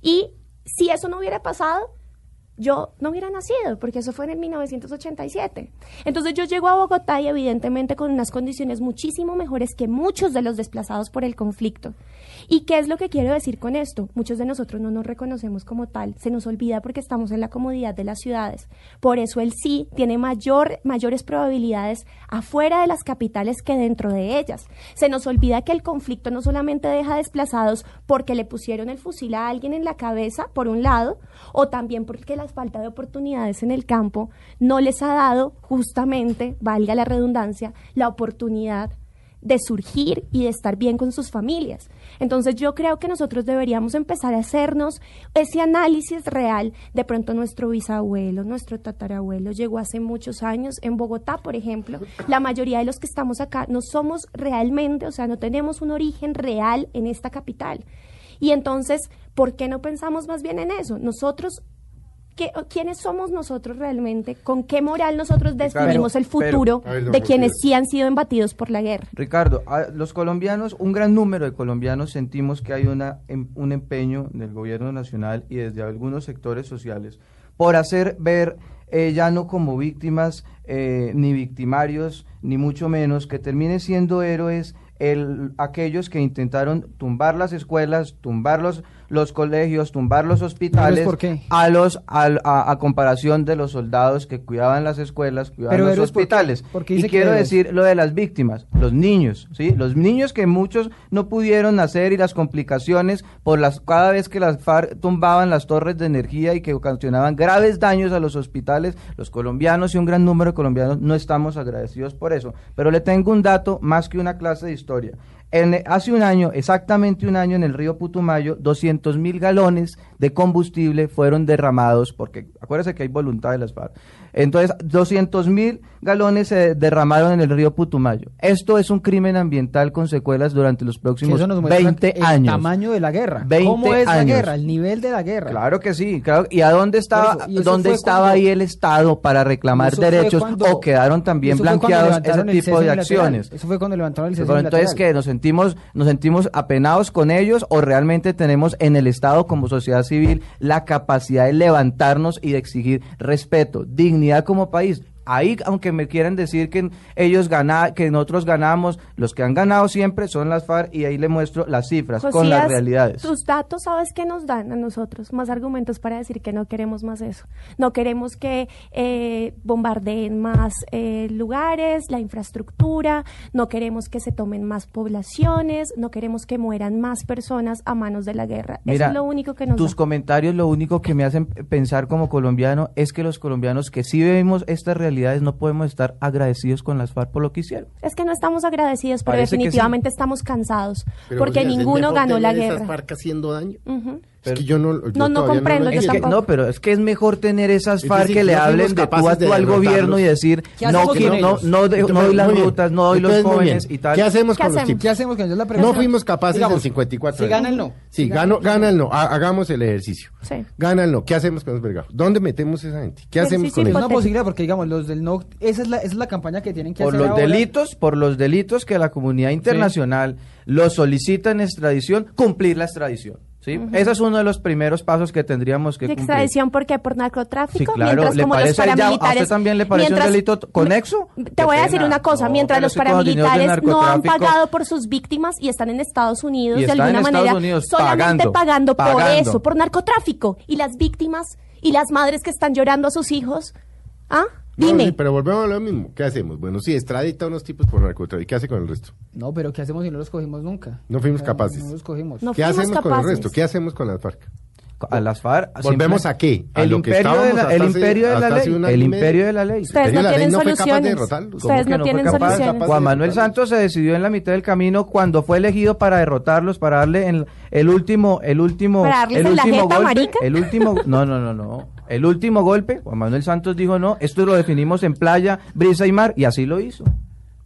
Y si eso no hubiera pasado, yo no hubiera nacido, porque eso fue en el 1987. Entonces yo llego a Bogotá y evidentemente con unas condiciones muchísimo mejores que muchos de los desplazados por el conflicto. ¿Y qué es lo que quiero decir con esto? Muchos de nosotros no nos reconocemos como tal, se nos olvida porque estamos en la comodidad de las ciudades. Por eso el sí tiene mayor, mayores probabilidades afuera de las capitales que dentro de ellas. Se nos olvida que el conflicto no solamente deja desplazados porque le pusieron el fusil a alguien en la cabeza, por un lado, o también porque la falta de oportunidades en el campo no les ha dado justamente, valga la redundancia, la oportunidad de surgir y de estar bien con sus familias. Entonces yo creo que nosotros deberíamos empezar a hacernos ese análisis real. De pronto nuestro bisabuelo, nuestro tatarabuelo llegó hace muchos años en Bogotá, por ejemplo. La mayoría de los que estamos acá no somos realmente, o sea, no tenemos un origen real en esta capital. Y entonces, ¿por qué no pensamos más bien en eso? Nosotros ¿Qué- ¿Quiénes somos nosotros realmente? ¿Con qué moral nosotros definimos el pero- futuro A ver, de quienes sí han sido embatidos por la guerra? Ricardo, a- los colombianos, un gran número de colombianos sentimos que hay una, em- un empeño del gobierno nacional y desde algunos sectores sociales por hacer ver eh, ya no como víctimas eh, ni victimarios, ni mucho menos, que terminen siendo héroes el, aquellos que intentaron tumbar las escuelas, tumbar los, los colegios, tumbar los hospitales, ¿Héroes por qué? a los al- a, a comparación de los soldados que cuidaban las escuelas, cuidaban Pero los héroes, ¿por qué? hospitales. ¿Por qué y quiero decir lo de las víctimas, los niños, ¿sí? Los niños que muchos no pudieron nacer y las complicaciones por las cada vez que las FARC tumbaban las torres de energía y que ocasionaban graves daños a los hospitales, los colombianos y un gran número de colombianos no estamos agradecidos por eso. Pero le tengo un dato más que una clase de historia. En, hace un año, exactamente un año, en el río Putumayo, 200 mil galones de combustible fueron derramados, porque acuérdense que hay voluntad de las FARC. Entonces, 200 mil galones se derramaron en el río Putumayo. Esto es un crimen ambiental con secuelas durante los próximos eso nos muestra 20 el años. tamaño de la guerra. 20 ¿Cómo es la años. guerra? El nivel de la guerra. Claro que sí, claro. ¿Y a dónde estaba, eso, dónde estaba cuando- ahí el Estado para reclamar derechos cuando- o quedaron también blanqueados ese el tipo de acciones? Eso fue cuando levantaron el cese entonces que nos sentimos nos sentimos apenados con ellos o realmente tenemos en el Estado como sociedad civil la capacidad de levantarnos y de exigir respeto, dignidad como país. Ahí, aunque me quieran decir que ellos gana, que nosotros ganamos, los que han ganado siempre son las FARC y ahí le muestro las cifras con las realidades. Tus datos, ¿sabes qué nos dan a nosotros? Más argumentos para decir que no queremos más eso. No queremos que eh, bombardeen más eh, lugares, la infraestructura, no queremos que se tomen más poblaciones, no queremos que mueran más personas a manos de la guerra. Mira, eso es lo único que nos tus da. comentarios lo único que me hacen pensar como colombiano es que los colombianos que sí vivimos estas realidades no podemos estar agradecidos con las FARC por lo que hicieron. Es que no estamos agradecidos, pero Parece que sí. definitivamente estamos cansados, Pero, porque Josías, ¿es ninguno ganó la tener esas guerra. FARC haciendo daño? Es que yo no, yo No, no comprendo, yo Es que, no, pero es que es mejor tener esas Es FARC decir, que le no hablen de tú a tú al gobierno y decir, ¿Qué no, no, no, no doy las rutas, no doy los jóvenes y tal. ¿Qué hacemos ¿Qué con los hacemos? tipos? ¿Qué hacemos con ellos? La pregunta. No fuimos capaces Digamos, del 54. Si gana el no. Sí, Si gano, gana- el no. Ha- Hagamos el ejercicio. Sí. Gana el no. ¿Qué hacemos con los vergajos? ¿Dónde metemos esa gente? ¿Qué hacemos con Es ellos? una hipotético. posibilidad porque, digamos, los del no. Esa es la, esa es la campaña que tienen que por hacer. los ahora. delitos, por los delitos que la comunidad internacional los solicita en extradición, cumplir la extradición. ¿Sí? Ese es uno de los primeros pasos que tendríamos que ¿De cumplir. extradición por qué? ¿Por narcotráfico? Sí, claro. Mientras ¿Le como los ya- a paramilitares... usted también le parece un delito conexo? Te voy a decir una cosa. No, mientras los paramilitares no han pagado por sus víctimas y están en Estados Unidos de alguna manera Unidos solamente pagando, pagando, por pagando. eso, por narcotráfico. Y las víctimas y las madres que están llorando a sus hijos... ¿Ah? No, Dime. sí, pero volvemos a lo mismo. ¿Qué hacemos? Bueno, sí, extradita a unos tipos por narcotráfico. ¿Y qué hace con el resto? No, pero ¿qué hacemos si no los cogimos nunca? No fuimos O sea, capaces. No los cogimos. No ¿Qué hacemos con el resto? ¿Qué hacemos con las FARC? A las FARC. ¿Volvemos a qué? ¿A el lo que imperio de estábamos la, hasta el hace- imperio de la ley. El imperio de la ley. Ustedes no tienen no fue capaz de soluciones. derrotarlos. ¿Cómo Ustedes que no tienen soluciones. Juan Manuel Santos se decidió en la mitad del camino cuando fue elegido para derrotarlos, para darle el, el último, el último, ¿Para darles el en la último jeta, golpe, marica? el último, no, no, no, no, el último golpe. Juan Manuel Santos dijo no, esto lo definimos en playa, brisa y mar y así lo hizo.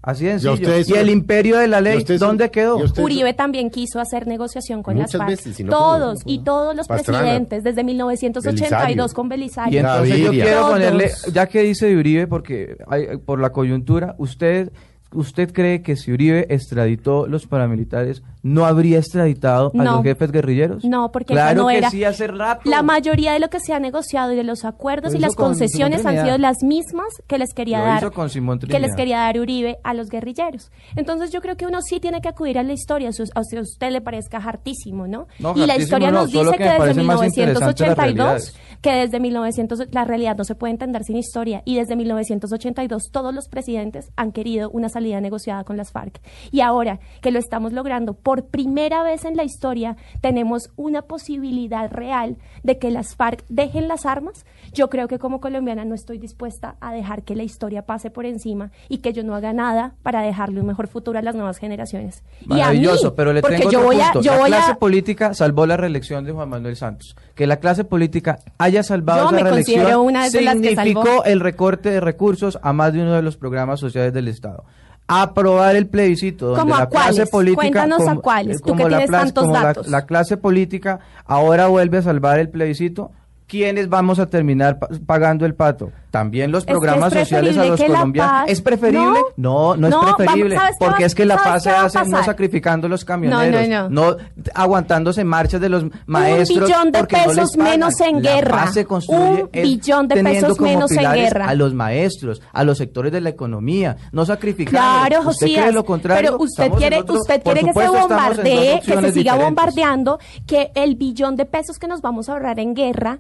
Así de Y Y el imperio de la ley, ¿dónde quedó? Uribe también quiso hacer negociación con Muchas las FARC. veces, y no todos pudo. y todos los Pastrana. presidentes desde 1982 Belisario. con Y Belisario. entonces yo quiero ponerle, ya que dice de Uribe, porque hay- por la coyuntura, usted, ¿usted cree que si Uribe extraditó los paramilitares, no habría extraditado a los jefes guerrilleros? No, porque claro no que era. sí, hace rato. La mayoría de lo que se ha negociado y de los acuerdos Lo y las con concesiones han sido las mismas que les quería Lo dar con que les quería dar Uribe a los guerrilleros. Entonces yo creo que uno sí tiene que acudir a la historia, si a usted, le parezca hartísimo, ¿no? No, y la historia no, nos dice que que, desde parecen más interesantes las 1982, realidades. Que desde 1900 la realidad no se puede entender sin historia y desde 1982 todos los presidentes han querido una salida negociada con las FARC. Y ahora que lo estamos logrando por primera vez en la historia, tenemos una posibilidad real de que las FARC dejen las armas. Yo creo que como colombiana no estoy dispuesta a dejar que la historia pase por encima y que yo no haga nada para dejarle un mejor futuro a las nuevas generaciones. Y a mí, Maravilloso, pero le tengo yo otro voy a, punto. yo la voy clase a, política salvó la reelección de Juan Manuel Santos. Que la clase política haya salvado Yo esa reelección considero una de las que significó el recorte de recursos a más de uno de los programas sociales del Estado. Aprobar el plebiscito donde ¿Cómo a la clase cuáles? política Cuéntanos a cuáles, tú que tienes tantos como la- datos. la clase política ahora vuelve a salvar el plebiscito. ¿Quiénes vamos a terminar pa- pagando el pato? También los programas es sociales a los colombianos. paz- ¿Es preferible? No, no, No, es preferible. ¿sabes qué porque va- es que la paz se hace no sacrificando los camioneros, No, no, no. aguantándose marchas de los maestros. un billón de pesos menos en La guerra. paz se construye Un billón de pesos menos en guerra. A los maestros, a los sectores de la economía, no sacrificando. Claro, ¿Usted Josías, lo contrario? pero usted quiere, otro- usted quiere que se bombardee, que se siga diferentes. bombardeando, que el billón de pesos que nos vamos a ahorrar en guerra,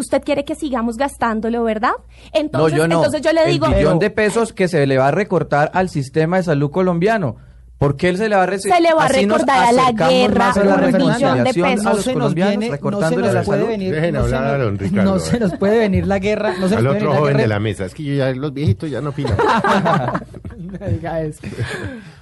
usted quiere que sigamos gastándolo, ¿verdad? Entonces, no, yo no. entonces yo le digo, El billón de pesos que se le va a recortar al sistema de salud colombiano. ¿Por qué él se le va a recibir? Se le va a recordar a la guerra a la un billón de pesos. no se nos viene, no se nos la puede salud. venir, Dejen no se hablar a nos- don Ricardo. no se nos puede venir la guerra, no se nos Al puede otro venir la joven guerra. de la mesa. Es que yo ya, los viejitos ya no opinan. No diga eso.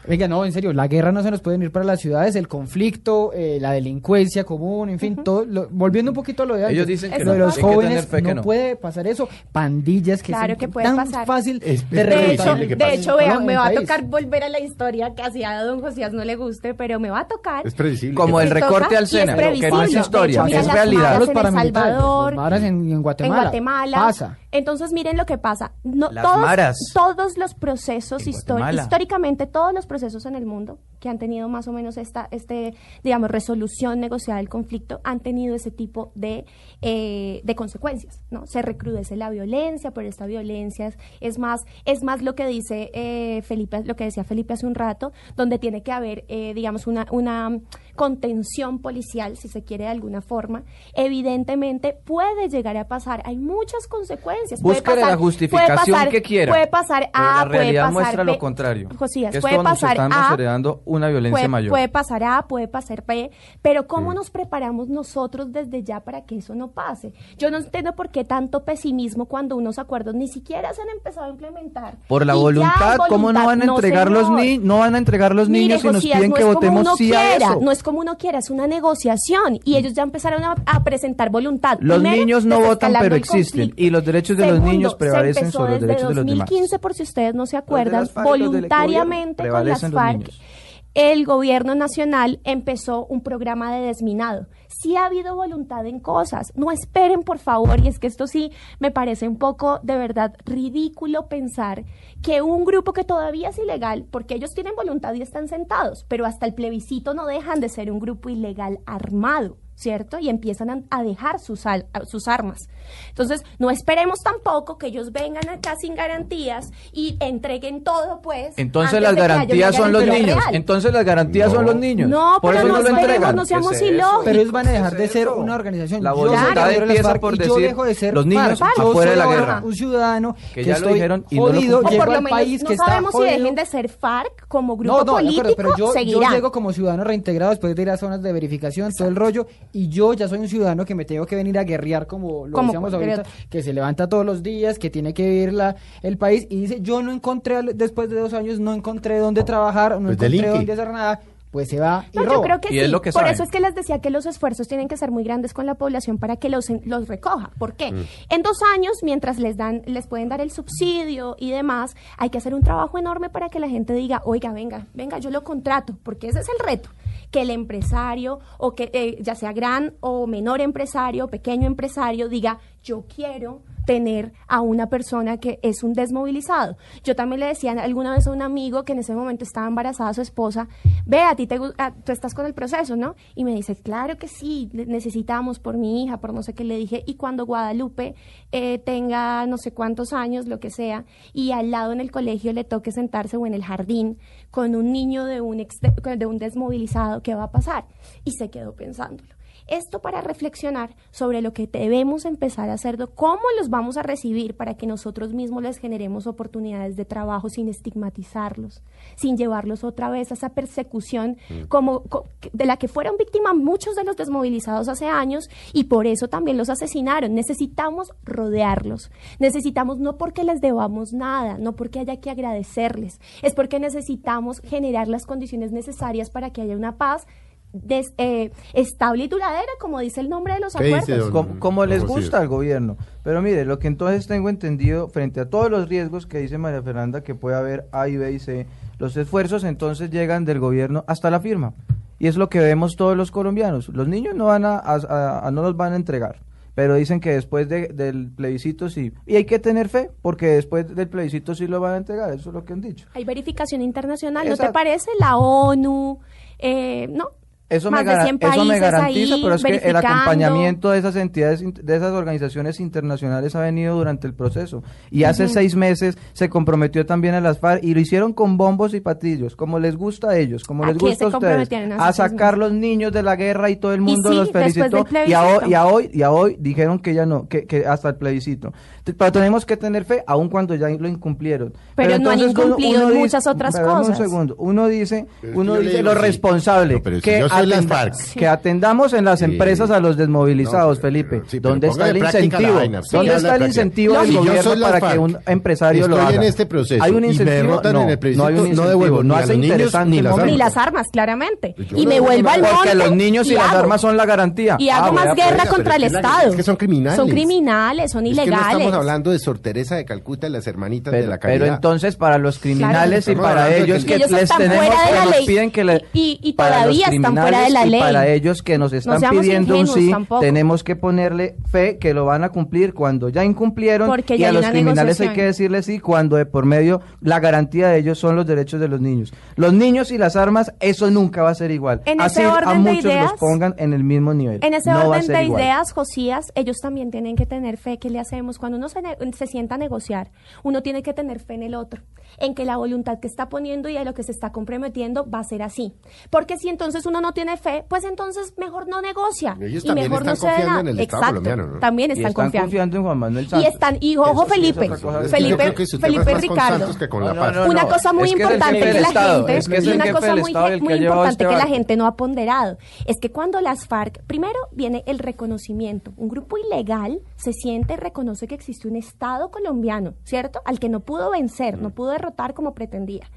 Venga, no, en serio, la guerra no se nos puede ir para las ciudades, el conflicto, eh, la delincuencia común, en fin, todo. lo- volviendo un poquito a lo de antes, Ellos dicen que lo de los jóvenes, fe no, no. puede pasar eso. Pandillas que Claro son que puede tan pasar. fácil Es- de De hecho, previsible que de hecho, vean, me va a tocar volver a la historia que hacía a don Josías no le guste, pero me va a tocar. Es predecible. Como el recorte al Sena, que no es previsible. historia, hecho, es realidad. Los en El Salvador, los en, en Guatemala. en Guatemala. Pasa. Entonces, miren lo que pasa. No, Las todos, maras. todos los procesos históricamente, todos los procesos en el mundo que han tenido más o menos esta, este, digamos, resolución negociada del conflicto, han tenido ese tipo de, eh, de consecuencias, ¿no? Se recrudece la violencia, pero esta violencia es, es más, es más lo que dice eh, Felipe, lo que decía Felipe hace un rato, donde tiene que haber, eh, digamos, una, una contención policial, si se quiere de alguna forma. Evidentemente puede llegar a pasar, hay muchas consecuencias. Puede pasar- la justificación puede pasar- que quiera. Puede pasar A, la puede realidad pasar muestra B. lo contrario. Josías, que puede pasar estamos A, heredando una violencia puede, mayor. puede pasar A, puede pasar B, pero ¿cómo nos preparamos nosotros desde ya para que eso no pase? Yo no entiendo por qué tanto pesimismo cuando unos acuerdos ni siquiera se han empezado a implementar. Por la hay voluntad, ¿cómo no voluntad? van a entregar los señor. niños? No van a entregar los Mire, niños y nos Josías, piden no que votemos sí a quiera, eso. Mm. No es como uno quiera, es una negociación y ellos ya empezaron a, a presentar voluntad. Los Primero, niños no votan, pero existen, y los derechos de los Segundo, niños prevalecen sobre los derechos de los demás. 2015, por si ustedes no se acuerdan, los voluntariamente con las los FARC niños. El gobierno nacional empezó un programa de desminado. Sí ha habido voluntad en cosas. No esperen, por favor, y es que esto sí me parece un poco de verdad ridículo pensar que un grupo que todavía es ilegal, porque ellos tienen voluntad y están sentados, pero hasta el plebiscito no dejan de ser un grupo ilegal armado. ¿Cierto? Y empiezan a, a dejar sus, al- a- sus armas. Entonces, no esperemos tampoco que ellos vengan acá sin garantías y entreguen todo, pues. Entonces las garantías son los niños. real. Entonces las garantías No. son los niños. No, Por pero eso no no lo entregan. no seamos ilógicos. Pero ellos van a dejar ¿Qué de ser eso? una organización. La voluntad las empieza FARC por y yo decir, dejo de ser los niños FARC. Yo afuera de la guerra. un ciudadano Que que, ya lo estoy dijeron y no lo O por lo menos país no que está sabemos si dejen de ser FARC como grupo No, no, de político, pero yo, llego como ciudadano reintegrado después de ir a zonas de verificación, todo el rollo, y yo ya soy un ciudadano que me tengo que venir a guerrear como lo Como decíamos ahorita, que se levanta todos los días, que tiene que vivir la, el país, y dice, yo no encontré, después de dos años, no encontré dónde trabajar, no Pues encontré delinque. dónde hacer nada, pues se va y No, yo roba. creo que Y sí. es lo que Por saben. eso es que les decía que los esfuerzos tienen que ser muy grandes con la población para que los, en- los recoja. ¿Por qué? Mm. En dos años, mientras les dan, les pueden dar el subsidio y demás, hay que hacer un trabajo enorme para que la gente diga, oiga, venga, venga, yo lo contrato, porque ese es el reto. Que el empresario, o que eh, ya sea gran o menor empresario, pequeño empresario, diga, yo quiero tener a una persona que es un desmovilizado. Yo también le decía alguna vez a un amigo que en ese momento estaba embarazada su esposa, ve, a ti te, a- tú estás con el proceso, ¿no? Y me dice, claro que sí, ne- necesitamos por mi hija, por no sé qué le dije, y cuando Guadalupe eh, tenga no sé cuántos años, lo que sea, y al lado en el colegio le toque sentarse o en el jardín con un niño de un, de un desmovilizado, ¿qué va a pasar? Y se quedó pensándolo. Esto para reflexionar sobre lo que debemos empezar a hacer, cómo los vamos a recibir para que nosotros mismos les generemos oportunidades de trabajo sin estigmatizarlos, sin llevarlos otra vez a esa persecución como co- de la que fueron víctimas muchos de los desmovilizados hace años y por eso también los asesinaron. Necesitamos rodearlos. Necesitamos no porque les debamos nada, no porque haya que agradecerles, es porque necesitamos generar las condiciones necesarias para que haya una paz des- eh, estable y duradera, como dice el nombre de los ¿Qué dice, acuerdos. don- como, como les gusta al gobierno. Pero mire, lo que entonces tengo entendido, frente a todos los riesgos que dice María Fernanda, que puede haber A y B y C, los esfuerzos entonces llegan del gobierno hasta la firma. Y es lo que vemos todos los colombianos. Los niños no van a, a- a- a- no los van a entregar. Pero dicen que después de- del plebiscito sí. Y hay que tener fe, porque después del plebiscito sí lo van a entregar. Eso es lo que han dicho. Hay verificación internacional, ¿no te parece? La ONU, eh, ¿no? Eso Más me, de gara- 100 eso me garantiza, ahí pero es que el acompañamiento de esas entidades, de esas organizaciones internacionales ha venido durante el proceso. Y hace seis meses se comprometió también a las FARC y lo hicieron con bombos y patillos, como les gusta a ellos, como ¿A les gusta a ustedes, a sacar los niños de la guerra y todo el mundo sí, los felicitó. Y a, hoy, y a hoy, y a hoy dijeron que ya no, que, que hasta el plebiscito. Pero tenemos que tener fe, aun cuando ya lo incumplieron. Pero no han uno- incumplido uno dice- muchas otras cosas. Un segundo. Uno dice, uno dice lo sí. responsable, No, que las FARC. que atendamos en las empresas a los desmovilizados, Felipe. ¿Dónde está el incentivo? vaina, sí, ¿Dónde está el incentivo del gobierno para que un empresario lo haga? en este proceso Hay un incentivo, no, en el plebiscito, no hay un no incentivo, devuelvo no hace interesante ni las momento. Ni las armas, claramente. Yo Y no me vuelvo al monte. Porque los niños y, las hago. armas son la garantía. Y hago Ah, más guerra pues. pero contra el Estado. es que son criminales. Son criminales, son Es que no ilegales. estamos hablando de Sor Teresa de Calcuta y las hermanitas de la caridad. pero entonces para los criminales Claro. y para ellos que ellos les tenemos que nos piden que le Y- y todavía están fuera de criminales la y ley. para ellos que nos están pidiendo un sí tampoco. tenemos que ponerle fe que lo van a cumplir cuando ya incumplieron Porque y ya a los criminales hay que decirles sí cuando de por medio la garantía de ellos son los derechos de los niños los niños y las armas eso nunca va a ser igual En así ese a orden de muchos ideas- los pongan en el mismo nivel En ese no va a orden de igual. ideas, Josías, ellos también tienen que tener fe. ¿Qué le hacemos? Cuando uno se, se sienta a negociar, uno tiene que tener fe en el otro, en que la voluntad que está poniendo y a lo que se está comprometiendo va a ser así. Porque si entonces uno no tiene fe, pues entonces mejor no negocia. Ellos y mejor no están se da en el Estado Exacto, colombiano, ¿no? También y están, están confiando. confiando en Juan Manuel Y están, y ojo Eso sí es Felipe. Es Felipe, que Felipe Ricardo. Con No, no, una cosa muy Es que importante que la Estado, gente, es que es y el una cosa muy, muy importante que la gente no ha ponderado, es que cuando las FARC, primero viene el reconocimiento, un grupo ilegal se siente, reconoce que existe un Estado colombiano, ¿cierto? Al que no pudo vencer, no pudo derrotar como pretendía.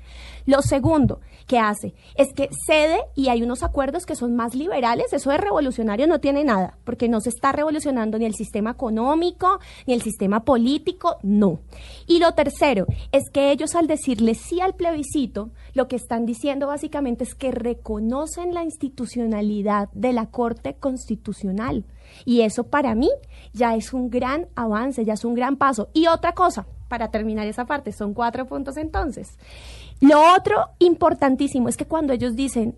Lo segundo que hace es que cede y hay unos acuerdos que son más liberales, eso de revolucionario no tiene nada, porque no se está revolucionando ni el sistema económico, ni el sistema político, no. Y lo tercero es que ellos al decirle sí al plebiscito, lo que están diciendo básicamente es que reconocen la institucionalidad de la Corte Constitucional. Y eso para mí ya es un gran avance, ya es un gran paso. Y otra cosa, para terminar esa parte, son cuatro puntos entonces. Lo otro importantísimo es que cuando ellos dicen,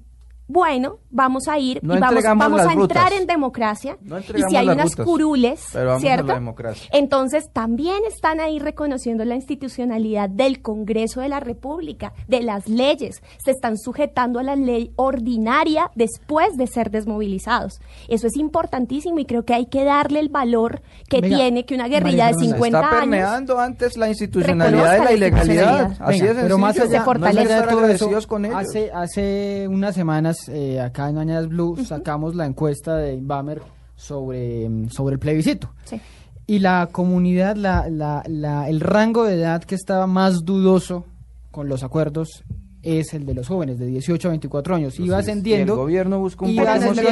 bueno, vamos a ir No y vamos, vamos a entrar rutas. en democracia, No y si hay unas rutas, curules, pero vamos a ¿cierto? la democracia. Entonces también están ahí reconociendo la institucionalidad del Congreso de la República, de las leyes, se están sujetando a la ley ordinaria después de ser desmovilizados. Eso es importantísimo y creo que hay que darle el valor que Venga, tiene que una guerrilla de María Fernanda, 50 está años permeando antes la institucionalidad de la la ilegalidad. institucionalidad. Así Venga, es pero más Se allá, más fortalece. allá de estar todo eso, con ellos. hace, hace unas semanas eh, acá en Mañanas Blue sacamos la encuesta de Inbamer sobre, mm, sobre el plebiscito. Sí. Y la comunidad, la, la, la- el rango de edad que estaba más dudoso con los acuerdos es el de los jóvenes de 18 a 24 años. Iba Y el ascendiendo. gobierno busca un iba ascendiendo,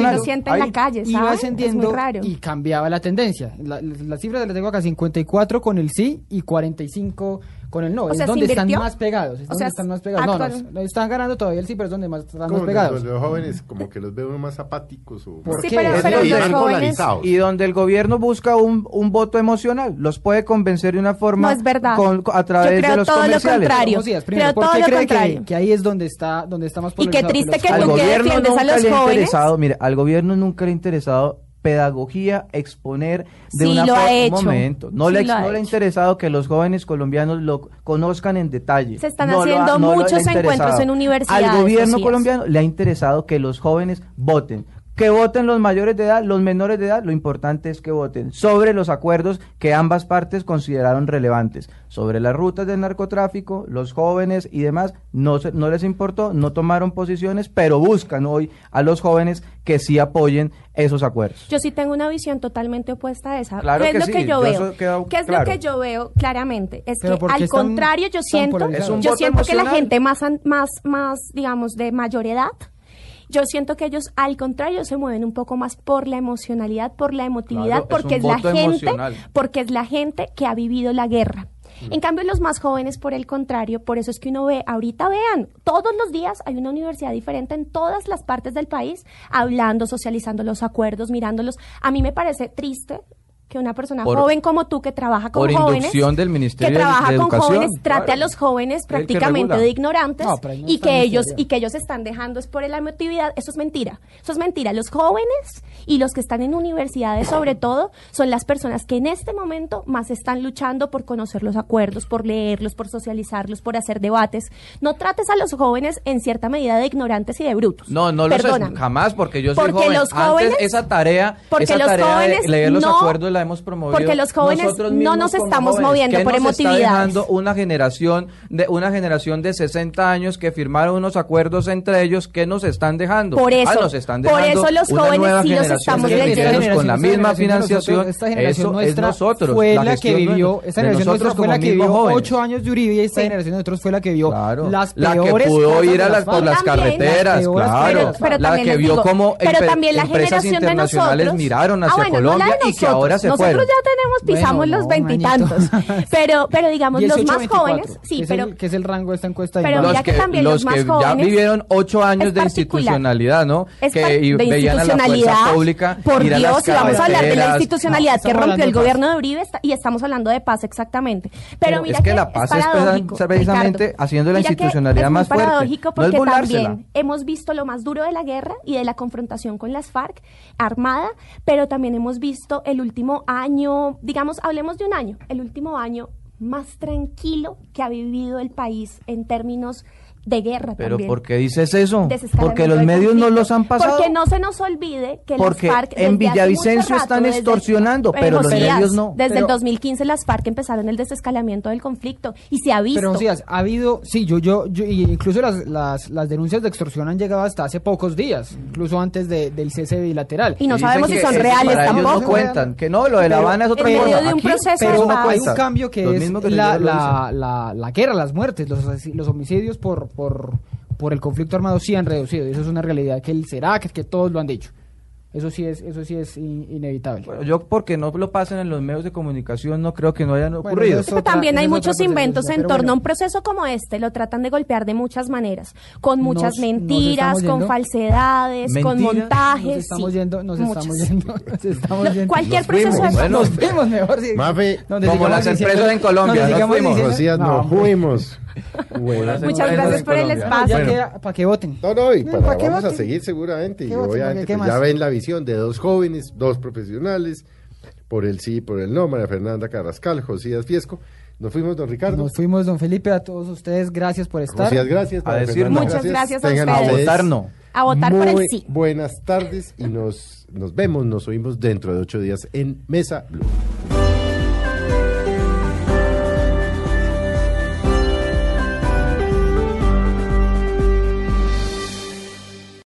en la calle, iba ¿saben? ascendiendo es muy raro. y cambiaba la tendencia. La, la cifra la tengo acá, 54 con el sí y 45 con el no. O es sea, ¿se donde están más pegados. Es O donde sea, están más pegados. No, no, están ganando todavía el sí, pero es donde más están más pegados. Los, los jóvenes como que los veo uno más apáticos o ¿Por Sí, qué? pero, Es pero donde los están jóvenes... polarizados. Y donde el gobierno busca un, un voto emocional, los puede convencer de una forma No es verdad. con- a Yo través creo de los todo lo comerciales. contrario. Josías, primero, Creo ¿por todo qué lo cree contrario. que, que ahí es donde está, donde está más Y qué triste que ¿por qué gobierno defiendes a nunca los jóvenes? interesado, mire, al gobierno nunca le ha interesado pedagogía, exponer de Sí, una lo ha hecho. Un momento, no, Sí, le, lo ha no le ha interesado que los jóvenes colombianos lo conozcan en detalle. Se están No lo ha- haciendo no muchos encuentros en universidades, Al gobierno colombiano le ha interesado que los jóvenes voten. Que voten los mayores de edad, los menores de edad, lo importante es que voten sobre los acuerdos que ambas partes consideraron relevantes. Sobre las rutas del narcotráfico, los jóvenes y demás, no, se- no les importó, no tomaron posiciones, pero buscan hoy a los jóvenes que sí apoyen esos acuerdos. Yo sí tengo una visión totalmente opuesta a esa. Claro ¿Qué es que lo sí, que yo yo veo? ¿Qué es claro. lo que yo veo claramente? Es Pero que ¿por qué al contrario yo siento, yo siento que la gente más más más digamos de mayor edad yo siento que ellos, al contrario, se mueven un poco más por la emocionalidad, por la emotividad, Claro, porque es, la gente, emocional. porque es la gente que ha vivido la guerra. En cambio, los más jóvenes, por el contrario, por eso es que uno ve, ahorita vean, todos los días hay una universidad diferente en todas las partes del país, hablando, socializando los acuerdos, mirándolos. A mí me parece triste que una persona Por- joven como tú que trabaja con por jóvenes, inducción del Ministerio que de- trabaja de con Educación, jóvenes, trate claro. a los jóvenes prácticamente de ignorantes No, no y que ellos y que ellos están dejando es por la emotividad, eso es mentira. Eso es mentira. Los jóvenes y los que están en universidades, sobre todo, son las personas que en este momento más están luchando por conocer los acuerdos, por leerlos, por socializarlos, por hacer debates. No trates a los jóvenes en cierta medida de ignorantes y de brutos. No, no lo jamás porque yo soy Porque joven. los Antes jóvenes- esa tarea, porque esa los tarea de jóvenes leer los no acuerdos la hemos promovido. Porque los jóvenes nosotros no nos como estamos jóvenes. moviendo ¿Qué por nos está emotividades? dejando una generación de una generación de 60 años que firmaron unos acuerdos entre ellos que nos están dejando. Por eso, Ah, nos están por dejando eso los jóvenes sí los generación estamos leyendo. con la misma financiación. esta generación Eso es nuestra nosotros. fue la, que gestión vivió, esta generación nosotros nuestra fue la como que vivió jóvenes. ocho años de Uribe y esta Sí. generación de nosotros fue la que vio Claro. las la que peores pudo ir a las por las carreteras, las peores claro. la que vio la empresas generación de internacionales nosotros- miraron Ah, hacia la Colombia y que ahora se nosotros. ya tenemos, pisamos Bueno, los veintitantos. pero, pero digamos, los 18, más 24, jóvenes, sí, que es pero el, que es el rango de esta encuesta. de pero mira que también los más que ya jóvenes vivieron ocho años de institucionalidad, ¿no? Es que par- y de veían a la fuerza pública Por ir a Dios, si vamos a hablar de la institucionalidad No, que rompió el gobierno de Uribe está- y estamos hablando de paz exactamente. Pero, Pero mira es que la paz es paradójico, precisamente- Ricardo. haciendo la institucionalidad es muy más fuerte. paradójico No es porque también hemos visto lo más duro de la guerra y de la confrontación con las FARC armada, pero también hemos visto el último año, digamos, hablemos de un año, el último año más tranquilo que ha vivido el país en términos de guerra Pero también. ¿por qué dices eso? Porque los medios no los han pasado. Porque no se nos olvide que Porque las FARC en Villavicencio rato, están desde- extorsionando, pero los medios no. Desde Pero- el 2015 las FARC empezaron el desescalamiento del conflicto y se ha visto. Pero Josías, ha habido, sí, yo, yo, incluso las, las, las denuncias de extorsión han llegado hasta hace pocos días, incluso antes de- del cese bilateral. Y no sabemos si son reales para ellos tampoco. no cuentan, que no, lo de La Pero Habana es otra en cosa. medio de un Aquí, proceso Pero no hay un cambio que Los es que la, la, la, la guerra, las muertes, los, los homicidios por, por, por el conflicto armado sí han reducido. Y eso es una realidad que el CERAC, que todos lo han dicho. Eso sí es, eso sí es in- inevitable. Bueno, yo porque no lo pasen en los medios de comunicación no creo que no hayan ocurrido. otra- también hay muchos inventos en torno a un proceso como este. Lo tratan de golpear de muchas maneras. Con muchas Nos- mentiras, con yendo. falsedades, con montajes. Nos estamos sí, yendo, nos muchas. estamos yendo, nos estamos yendo. cualquier proceso fuimos. de Bueno, nos vemos mejor. sí. Mafe, Donde como las diciendo- empresas en Colombia, nos fuimos. No, nos fuimos. Bueno. Muchas gracias por el espacio. Bueno. para que voten. No, no, y No, para, ¿para qué vamos a seguir seguramente. Obviamente ¿Qué pues, ya ven la visión de dos jóvenes, dos profesionales, por el sí, por el no, María Fernanda Carrascal, Josías Fiesco. Nos fuimos, don Ricardo. Nos fuimos, don Felipe, a todos ustedes, gracias por estar. Josías, gracias. A decir. Muchas gracias a Tengan ustedes. A votar no. A votar por el sí. Buenas tardes y nos, nos vemos, nos oímos dentro de ocho días en Mesa Blue.